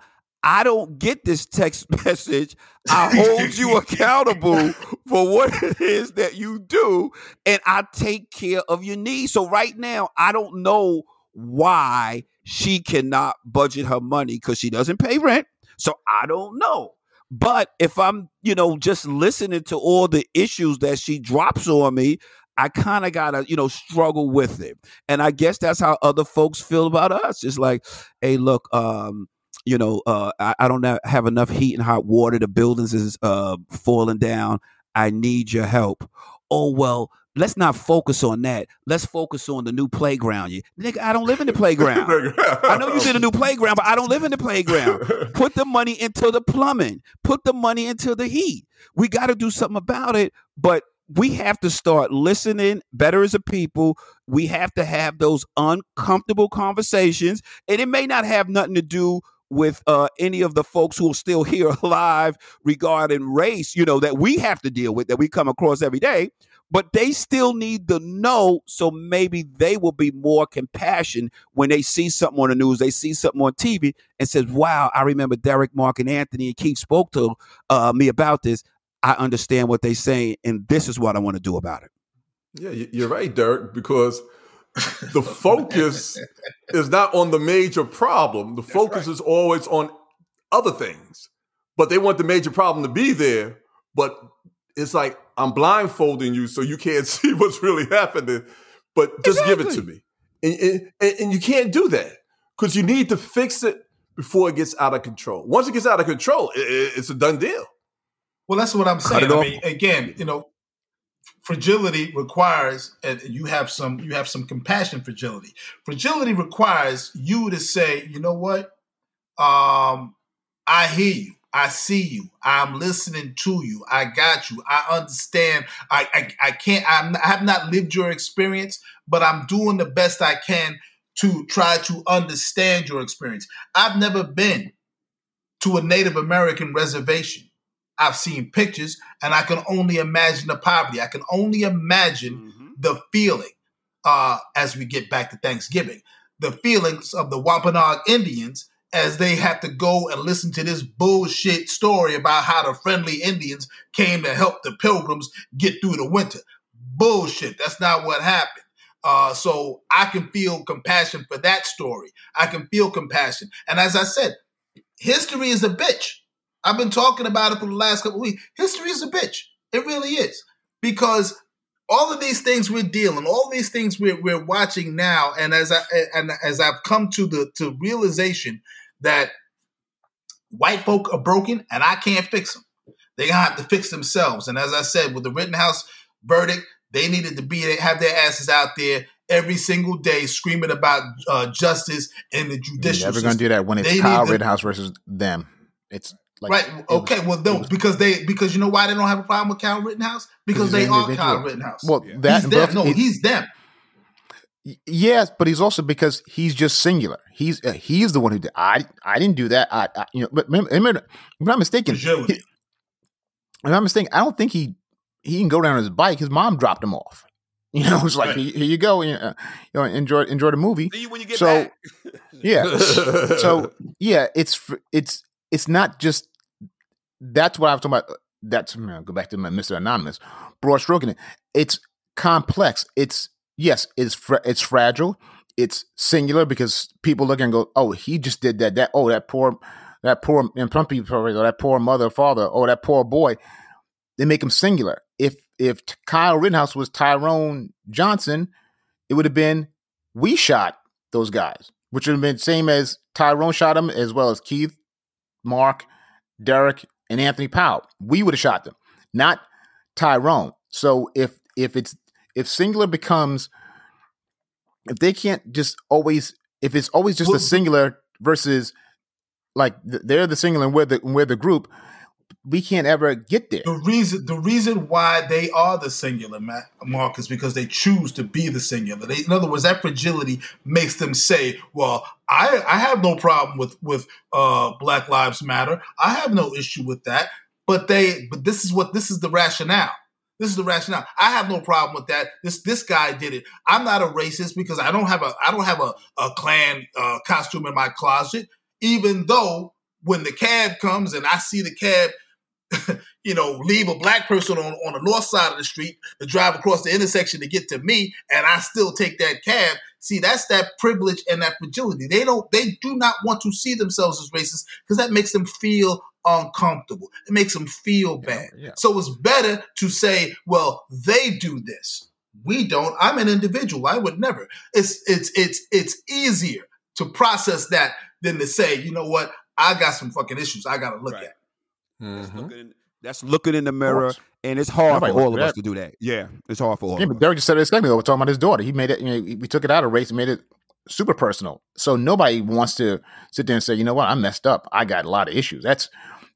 I don't get this text message. I hold you accountable for what it is that you do, and I take care of your needs. So right now, I don't know why she cannot budget her money because she doesn't pay rent. So I don't know. But if I'm, you know, just listening to all the issues that she drops on me, I kind of gotta, you know, struggle with it. And I guess that's how other folks feel about us. It's like, hey, look, um, you know, uh, I, I don't have enough heat and hot water. The buildings is uh, falling down. I need your help. Oh well, let's not focus on that. Let's focus on the new playground. You nigga, I don't live in the playground. I know you did a new playground, but I don't live in the playground. Put the money into the plumbing. Put the money into the heat. We got to do something about it, but we have to start listening better as a people. We have to have those uncomfortable conversations, and it may not have nothing to do with uh, any of the folks who are still here alive regarding race, you know, that we have to deal with, that we come across every day. But they still need to know, so maybe they will be more compassion when they see something on the news, they see something on TV, and says, "Wow, I remember Derek, Mark, and Anthony and Keith spoke to uh, me about this. I understand what they say, and this is what I want to do about it." Yeah, you- you're right, Derek, because the focus is not on the major problem. The focus right. is always on other things. But they want the major problem to be there, but it's like I'm blindfolding you so you can't see what's really happening. But just exactly. give it to me. And, and, and you can't do that because you need to fix it before it gets out of control. Once it gets out of control, it, it's a done deal. Well, that's what I'm saying. I mean, again, you know, fragility requires and you have some you have some compassion fragility. Fragility requires you to say you know what? Um i hear you. I see you. I'm listening to you. I got you. I understand. I i, I can't I'm, i have not lived your experience but i'm doing the best i can to try to understand your experience. I've never been to a native american reservation I've seen pictures and I can only imagine the poverty. I can only imagine mm-hmm. the feeling uh, as we get back to Thanksgiving, the feelings of the Wampanoag Indians as they have to go and listen to this bullshit story about how the friendly Indians came to help the pilgrims get through the winter. Bullshit. That's not what happened. Uh, so I can feel compassion for that story. I can feel compassion. And as I said, history is a bitch. I've been talking about it for the last couple weeks. History is a bitch. It really is. Because all of these things we're dealing, all these things we're, we're watching now, and as I and as I've come to the to realization that white folk are broken and I can't fix them. They gonna have to fix themselves. And as I said, with the Rittenhouse verdict, they needed to be have their asses out there every single day screaming about uh, justice and the judicial. You're never gonna do that when it's they Kyle Rittenhouse versus them. It's like, right. Okay. Was, well, no, was, because they because you know why they don't have a problem with Kyle Rittenhouse because they are Kyle Rittenhouse. Well, that he's them. No, it, he's them. Yes, but he's also because he's just singular. He's uh, he's the one who did. I I didn't do that. I, I you know, but remember, remember, if I'm not mistaken, he, if I'm mistaken, I don't think he he can go down on his bike. His mom dropped him off. You know, it's like right. here you go, you know, enjoy enjoy the movie. See you when you get so, back. yeah, so yeah, it's it's it's not just that's what I was talking about. That's go back to Mr. Anonymous, broad stroking it. It's complex. It's yes, it's fra- it's fragile. It's singular because people look and go, oh, he just did that. That oh, that poor, that poor, and some people that poor mother, father, oh, that poor boy. They make him singular. If if Kyle Rittenhouse was Tyrone Johnson, it would have been we shot those guys, which would have been same as Tyrone shot him, as well as Keith, Mark, Derek, and Anthony Powell. We would have shot them, not Tyrone. So if if it's if singular becomes if they can't just always if it's always just well, a singular versus like they're the singular and we're the we're the group, we can't ever get there. The reason the reason why they are the singular, Mark, is because they choose to be the singular. They, in other words, that fragility makes them say, "Well, I I have no problem with with uh, Black Lives Matter. I have no issue with that." But they but this is what this is the rationale. This is the rationale. I have no problem with that. This this guy did it. I'm not a racist because I don't have a I don't have a a Klan uh, costume in my closet. Even though when the cab comes and I see the cab you know, leave a black person on, on the north side of the street to drive across the intersection to get to me, and I still take that cab. See, that's that privilege and that fragility. They don't, they do not want to see themselves as racist because that makes them feel uncomfortable. It makes them feel bad. Yeah, yeah. So it's better to say, well, they do this. We don't. I'm an individual. I would never. It's it's it's it's easier to process that than to say, you know what, I got some fucking issues I got to look right. at. Mm-hmm. That's, looking in, that's, looking in, the mirror, and it's hard Nobody for all of us to do that. Yeah, it's hard for all. Yeah, but Derek just said it second ago. We're talking about his daughter. He made it. You know, we took it out of race and made it super personal. So nobody wants to sit there and say, you know what, I messed up. I got a lot of issues. That's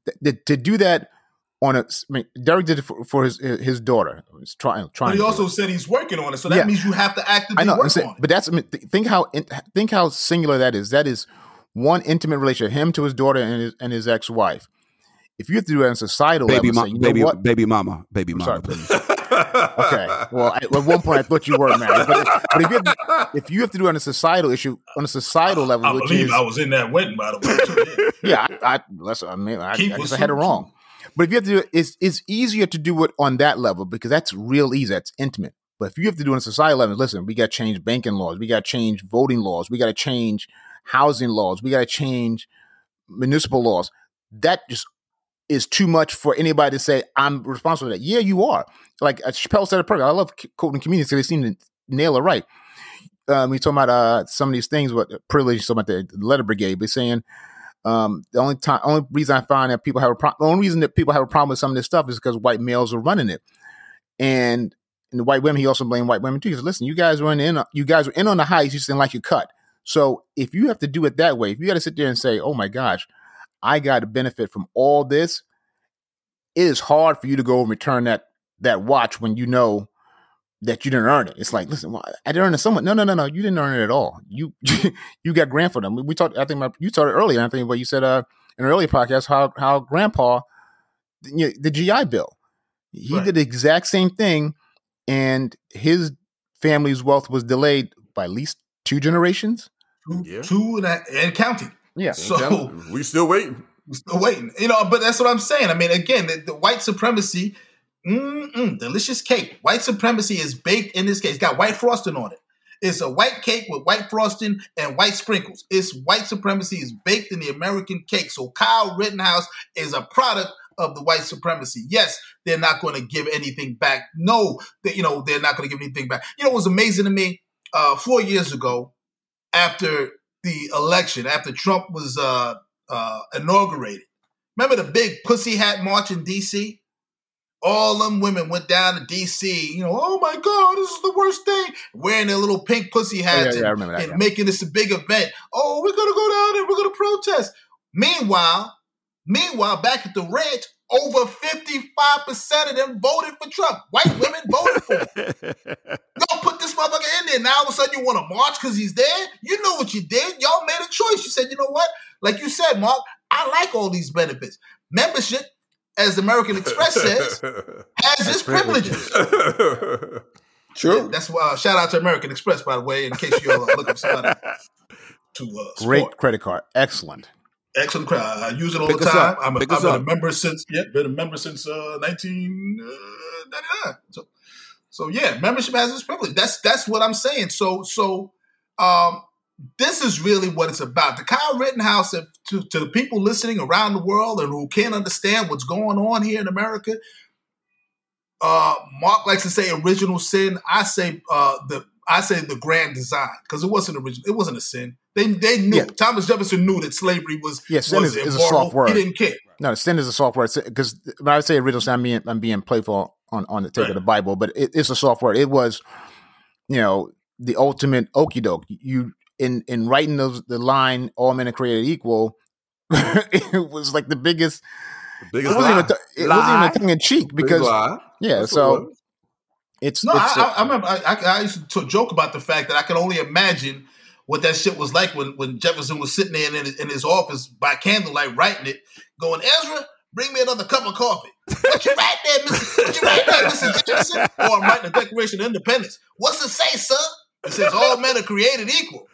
th- th- to do that on a. I mean, Derek did it for, for his his daughter. He's trying. trying. But he also said he's working on it. So that yeah. means you have to actively I know, work on it. But that's I mean, think how think how singular that is. That is one intimate relationship, him to his daughter and his and his ex wife if you have to do it on societal baby level, say, baby, baby mama, baby I'm mama. Sorry, okay. Well, I, at one point I thought you were married, but, but if, you to, if, you have to, do it on a societal issue, on a societal level, I which believe is, I was in that wedding, by the way. yeah, I, I, let's, I mean, I, I guess I had it wrong. But if you have to do it, it's, it's easier to do it on that level because that's real easy. That's intimate. But if you have to do it on a society level, listen, we got to change banking laws, we got to change voting laws, we got to change housing laws, we got to change municipal laws. That just is too much for anybody to say I'm responsible for that. Yeah, you are. Like Chappelle said it perfect. I love quoting communities because they seem to nail it right. Um, we talking about uh, some of these things, what privilege, talking about the letter brigade, but saying um, the only time, only reason I find that people have a problem, the only reason that people have a problem with some of this stuff is because white males are running it, and, and the white women. He also blamed white women too. He said, "Listen, you guys were in, you guys were in on the heights. You just didn't like your cut. So if you have to do it that way, if you got to sit there and say, "Oh my gosh, I got to benefit from all this," it is hard for you to go and return that that watch when you know that you didn't earn it. It's like, listen, well, I didn't earn it somewhat. No, no, no, no. You didn't earn it at all. You you got grandfathered. We, we talked. I think my, you started earlier. I think what you said uh, in an earlier podcast how how grandpa you know, the GI Bill. He right. did the exact same thing, and his family's wealth was delayed by at least two generations. Two, yeah. two and, and counting. Yeah. So we still waiting. We're still waiting. You know, but that's what I'm saying. I mean, again, the, the white supremacy Mm-mm, delicious cake. White supremacy is baked in this cake. It's got white frosting on it. It's a white cake with white frosting and white sprinkles. It's white supremacy is baked in the American cake. So Kyle Rittenhouse is a product of the white supremacy. Yes, they're not going to give anything back. No, they, you know they're not going to give anything back. You know what was amazing to me? Uh, four years ago, after the election, after Trump was uh, uh, inaugurated, remember the big pussy hat march in D.C all them women went down to DC, you know, oh my God, this is the worst thing. Wearing their little pink pussy hats oh, yeah, and, yeah, that, and yeah. making this a big event. Oh, we're gonna go down there, we're gonna protest. Meanwhile, meanwhile, back at the ranch, over 55% of them voted for Trump. White women voted for him. Y'all put this motherfucker in there. Now all of a sudden you want to march because he's there? You know what you did. Y'all made a choice. You said, you know what? Like you said, Mark, I like all these benefits. Membership as American Express says, has its privileges. True. That's why. Uh, shout out to American Express, by the way, in case you're uh, looking for somebody to uh, great credit card, excellent. Excellent credit. I use it all Pick the time. I'm, a, I've been a member since yeah, been a member since uh, 1999. So, so yeah, membership has its privilege. That's that's what I'm saying. So so um, this is really what it's about. The Kyle Rittenhouse, to, to the people listening around the world and who can't understand what's going on here in America, uh, Mark likes to say original sin. I say uh, the I say the grand design because it wasn't original. It wasn't a sin. They they knew yeah. Thomas Jefferson knew that slavery was yeah. Sin was is, is, a soft word. He didn't care. No, sin is a soft word because when I say original sin, I'm being I'm being playful on on the take right. of the Bible, but it, it's a soft word. It was, you know, the ultimate okey doke. You in in writing those the line "all men are created equal," it was like the biggest. The biggest it wasn't, even, it wasn't even a tongue in cheek because yeah, That's so it's no. It's, I, I, I, remember I, I, used to joke about the fact that I can only imagine what that shit was like when, when Jefferson was sitting there in his, in his office by candlelight writing it, going, Ezra, bring me another cup of coffee. What you write there, Mr. What you write there, Mr. Jefferson? Or I'm writing the Declaration of Independence. What's it say, sir? It says all men are created equal.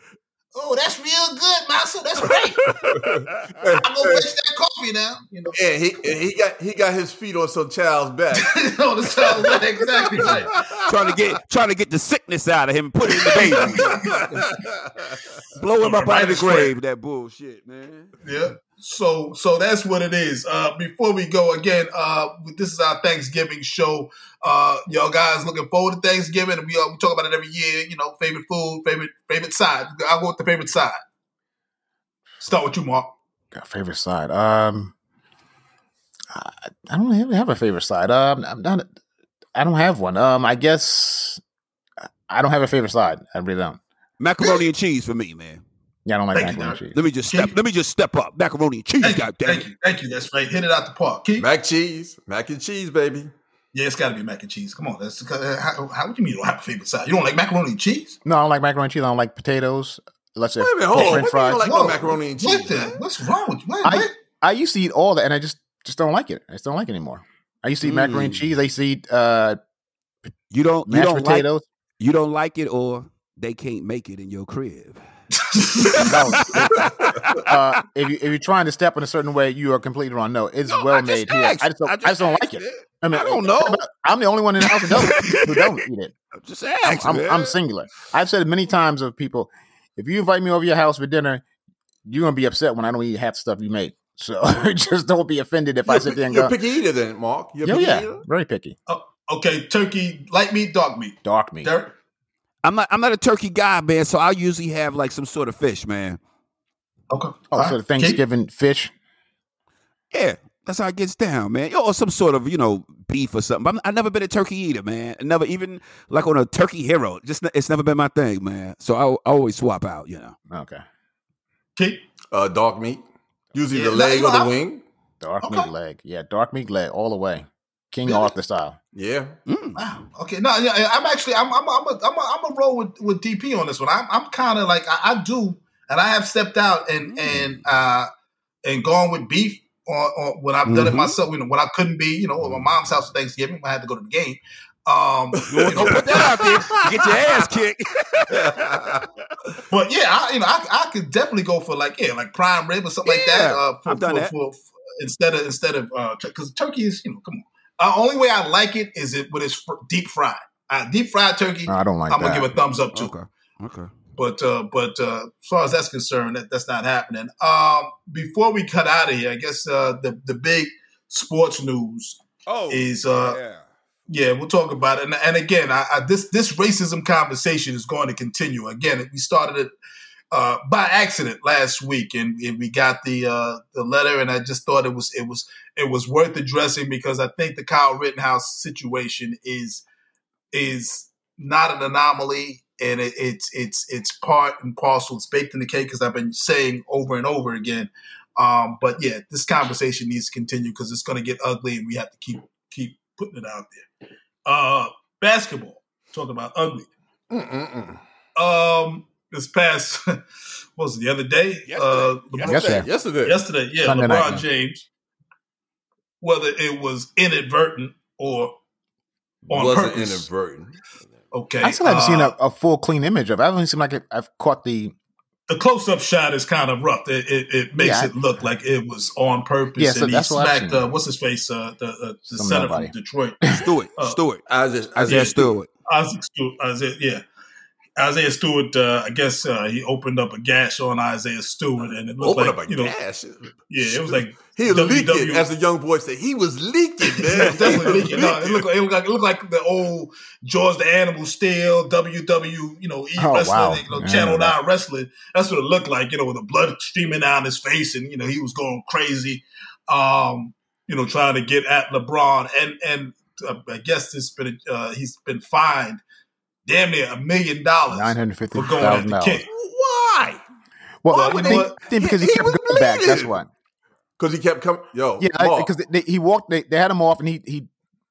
Oh, that's real good, Massa. That's great. I'm gonna waste that coffee now. You know. Yeah, he he got he got his feet on some child's back. on the child's back, exactly right. trying to get trying to get the sickness out of him, put it in the baby. Blow him up out of the grave. That bullshit, man. Yeah. So so that's what it is. Uh, before we go again, uh, this is our Thanksgiving show. Uh, y'all guys looking forward to Thanksgiving, we uh, we talk about it every year. You know, favorite food, favorite favorite side. I'll go with the favorite side. Start with you, Mark. Got favorite side. Um, I, I don't really have a favorite side. Um, I'm not. I don't have one. Um, I guess I don't have a favorite side. I really don't. Macaroni and cheese for me, man. Yeah, I don't like thank macaroni and cheese. Let me just step. Let me just step up. Macaroni and cheese. Thank you, thank you, thank you. That's right. Hit it out the park. Keep. Mac cheese, mac and cheese, baby. Yeah, it's got to be mac and cheese. Come on, that's uh, how, how would you mean you don't have a favorite side? You don't like macaroni and cheese? No, I don't like macaroni and cheese. I don't like potatoes. Let's say Wait a minute, French fries. Don't like no macaroni and cheese? What the, what's wrong with you? What, I, I used to eat all that, and I just just don't like it. I just don't like it anymore. I used to eat mm. macaroni and mm. cheese. I used to eat uh, you don't you don't potatoes. Like, you don't like it, or they can't make it in your crib no, uh, if you if you're trying to step in a certain way, you are completely wrong. No, it's no, well made here. I just don't, I just, I just don't like it. I mean, I don't know. I'm the only one in the house who doesn't, who don't eat it. Just I'm, ask. I'm. I'm singular. I've said it many times of people, if you invite me over your house for dinner, you're gonna be upset when I don't eat half the stuff you make. So just don't be offended if I sit there and go. You're go, a picky eater then, Mark. You're a "Oh picky yeah, eater? very picky, oh, Okay, turkey, light meat, dark meat. dark meat." Derek? I'm not. I'm not a turkey guy, man. So I usually have like some sort of fish, man. Okay. Oh, All so right. the Thanksgiving fish. Yeah, that's how it gets down, man. Or some sort of you know beef or something. I'm, I've never been a turkey eater, man. Never even like on a turkey hero. Just it's never been my thing, man. So I, I always swap out, you know. Okay, Keith? Uh, dark meat. Usually Yeah, the leg or the I'm- wing. dark Okay. meat leg. Yeah, dark meat leg all the way. King Really? Arthur style. Yeah. Mm. Wow. Okay. No, yeah, I'm actually I'm I'm I'm a, I'm a, I'm a roll with, with DP on this one. I'm I'm kind of like I, I do, and I have stepped out and Mm. and uh and gone with beef on, on when I've done it Mhm. myself. You know, when I couldn't be, you know, at my mom's house for Thanksgiving, I had to go to the game. Um, You don't put that out there. Get your ass kicked. but yeah, I, you know, I, I could definitely go for like yeah, like prime rib or something like that. Uh, for, I've done for, that. For, for- instead of instead of because turkey is you know come on. Uh, only way I like it is it when it's fr- deep fried. Uh, deep fried turkey, No, I don't like I'm that. gonna give a thumbs up to. Okay. Okay. But uh, but uh, as far as that's concerned, that, that's not happening. Um, before we cut out of here, I guess uh, the the big sports news Oh. is uh, yeah. yeah, we'll talk about it. And, and again, I, I, this this racism conversation is going to continue. Again, we started it uh, by accident last week, and, and we got the uh, the letter, and I just thought it was it was it was worth addressing because I think the Kyle Rittenhouse situation is is not an anomaly, and it, it's it's it's part and parcel. It's baked in the cake, as I've been saying over and over again. Um, but yeah, this conversation needs to continue because it's going to get ugly, and we have to keep keep putting it out there. Uh, basketball. Talk about ugly. Mm-mm-mm. Um, this past what was it the other day? Yesterday. Uh, LeBron- Yesterday. Yesterday. Yesterday. yesterday, yeah, Sunday LeBron yeah. James. Whether it was inadvertent or on Wasn't purpose. inadvertent. Okay, I still haven't uh, seen a, a full clean image of. it. I haven't seen like I've caught the. the close-up shot is kind of rough. It, it, it makes Yeah, I- it look like it was on purpose. Yeah, so and he that's what I've smacked. seen. Uh, what's his face? Uh, the uh, the Some center nobody. from Detroit, Stewart. Uh, Stewart. Isaiah, Isaiah Isaiah Stewart. Isaac Stewart. Isaiah, yeah, Isaiah Stewart. Uh, I guess uh, he opened up a gash on Isaiah Stewart, and it looked Open like up a you know, gas. yeah, it was like He was WW. leaking, as the young boy said. He was leaking, Yeah, man. it's definitely leaking. No, it looked, like, it, looked like, it looked like the old George the Animal Steele, WW, you know, E Oh, wrestling, wow. you know, Yeah, Channel that- 9 wrestling. That's what it looked like, you know, with the blood streaming down his face and, you know, he was going crazy, um, you know, trying to get at LeBron. And, and uh, I guess this been, uh, he's been fined damn near a million dollars Nine hundred fifty for going at the dollars. Why? Well, Why would they- I think because he, he kept going back. That's why. Because he kept coming. Yo, Yeah, because they, he walked. They, they had him off, and he he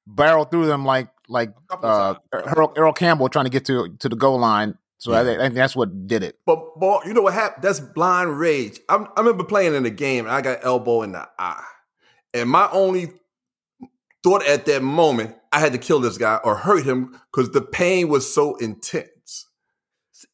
barreled through them like like uh. Earl, Earl Campbell trying to get to to the goal line. So I, think- I think that's what did it. But, but you know what happened? That's blind rage. I, I remember playing in a game and I got elbow in the eye. And my only thought at that moment, I had to kill this guy or hurt him because the pain was so intense.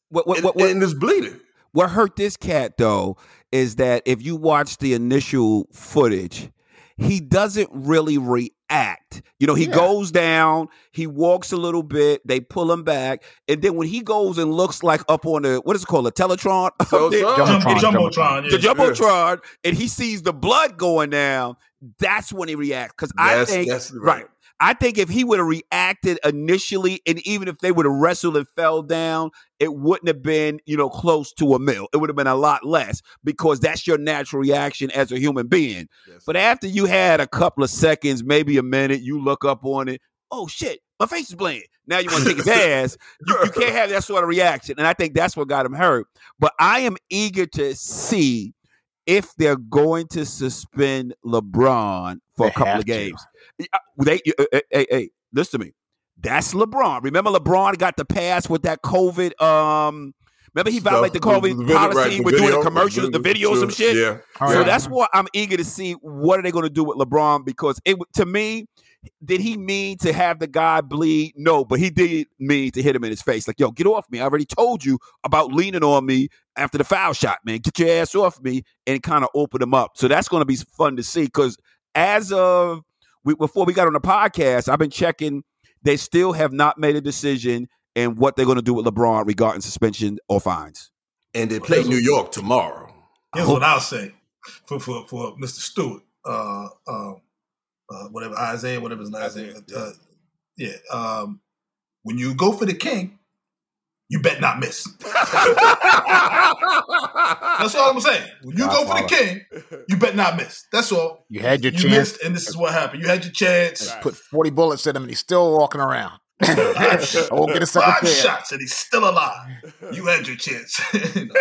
What, what, And, what, what, and it's bleeding. what hurt this cat though is that if you watch the initial footage, he doesn't really react. You know, he Yeah. goes down, he walks a little bit, they pull him back, and then when he goes and looks like up on the what is it called, a teletron, up there, Jumbotron, Jumbo, Jumbotron. Jumbotron, the yeah. jumbotron, and he sees the blood going down. That's when he reacts. Because I That's- think that's right. I think if he would have reacted initially, and even if they would have wrestled and fell down, it wouldn't have been, you know, close to a mil. It would have been a lot less because that's your natural reaction as a human being. Yes. But after you had a couple of seconds, maybe a minute, you look up on it. Oh shit, my face is bleeding. Now you want to take his ass. You, you can't have that sort of reaction, and I think that's what got him hurt. But I am eager to see if they're going to suspend LeBron for They a couple of games. Uh, They, uh, uh, hey, hey, listen to me. That's LeBron. Remember, LeBron got the pass with that COVID. Um, remember he violated the COVID The video- policy right, the with doing the commercials, the video, some shit. Yeah. Oh, So yeah. that's why I'm eager to see what are they going to do with LeBron because it to me, did he mean to have the guy bleed? No, but he did mean to hit him in his face. Like, yo, get off me! I already told you about leaning on me after the foul shot, man. Get your ass off me and kind of open him up. So that's going to be fun to see because as of we, before we got on the podcast, I've been checking. They still have not made a decision and what they're going to do with LeBron regarding suspension or fines. And they play New York tomorrow. Here's what I'll say for for, for Mr. Stewart, uh, uh, uh, whatever Isaiah, whatever his last name. Uh, yeah, um, when you go for the king, you bet not miss. That's all I'm saying. When you go for the king, you bet not miss. That's all. You had your You chance. missed, and this is what happened. You had your chance. Put 40 bullets in him and he's still walking around. I won't get a second Five chance. shots, and he's still alive. You had your chance. You know?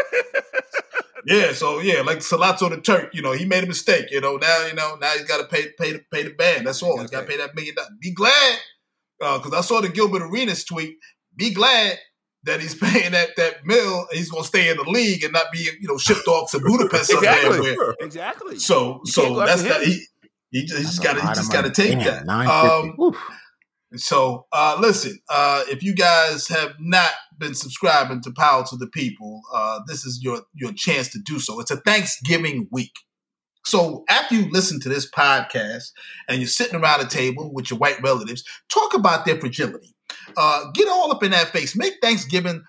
yeah, so yeah, like Sollozzo the Turk, you know, he made a mistake. You know, now you know now he's got to pay pay the pay the band. That's all. He's got to pay that million dollars. Be glad, uh, because I saw the Gilbert Arenas tweet. Be glad that he's paying that that mill. And he's gonna stay in the league and not be you know shipped off to Budapest Exactly. somewhere. Exactly. So You so that's that. He he just, he just That's a got to he just got to take Damn, that. Um, so, uh, listen, uh, if you guys have not been subscribing to Powell to the People, uh, this is your your chance to do so. It's a Thanksgiving week. So, after you listen to this podcast and you're sitting around a table with your white relatives, talk about their fragility. Uh, get all up in that face. Make Thanksgiving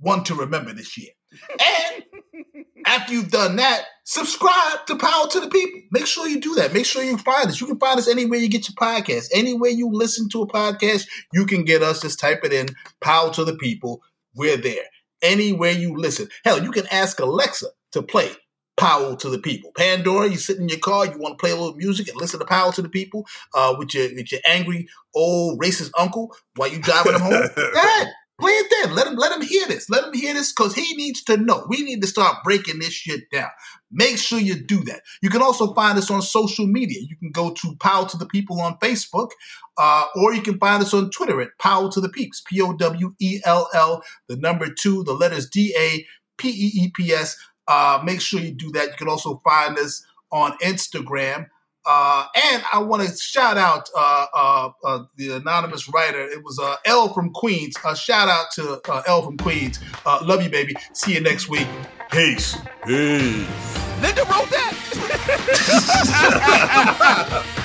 one to remember this year. And after you've done that, subscribe to Powell to the People. Make sure you do that. Make sure you find us. You can find us anywhere you get your podcast. Anywhere you listen to a podcast, you can get us. Just type it in, Powell to the People. We're there. Anywhere you listen. Hell, you can ask Alexa to play Powell to the People. Pandora, you sit in your car, you want to play a little music and listen to Powell to the People uh, with your with your angry old racist uncle while you driving him home. Go ahead. Play it then. Let him let him hear this. Let him hear this because he needs to know. We need to start breaking this shit down. Make sure you do that. You can also find us on social media. You can go to Powell to the People on Facebook, uh, or you can find us on Twitter at Powell to the Peeps. P O W E L L, the number two, the letters D A P E E P S. Uh, make sure you do that. You can also find us on Instagram. Uh, and I want to shout out uh, uh, uh, the anonymous writer. It was uh, L from Queens. Uh, shout out to uh, L from Queens. Uh, love you, baby. See you next week. Peace. Peace. Linda wrote that.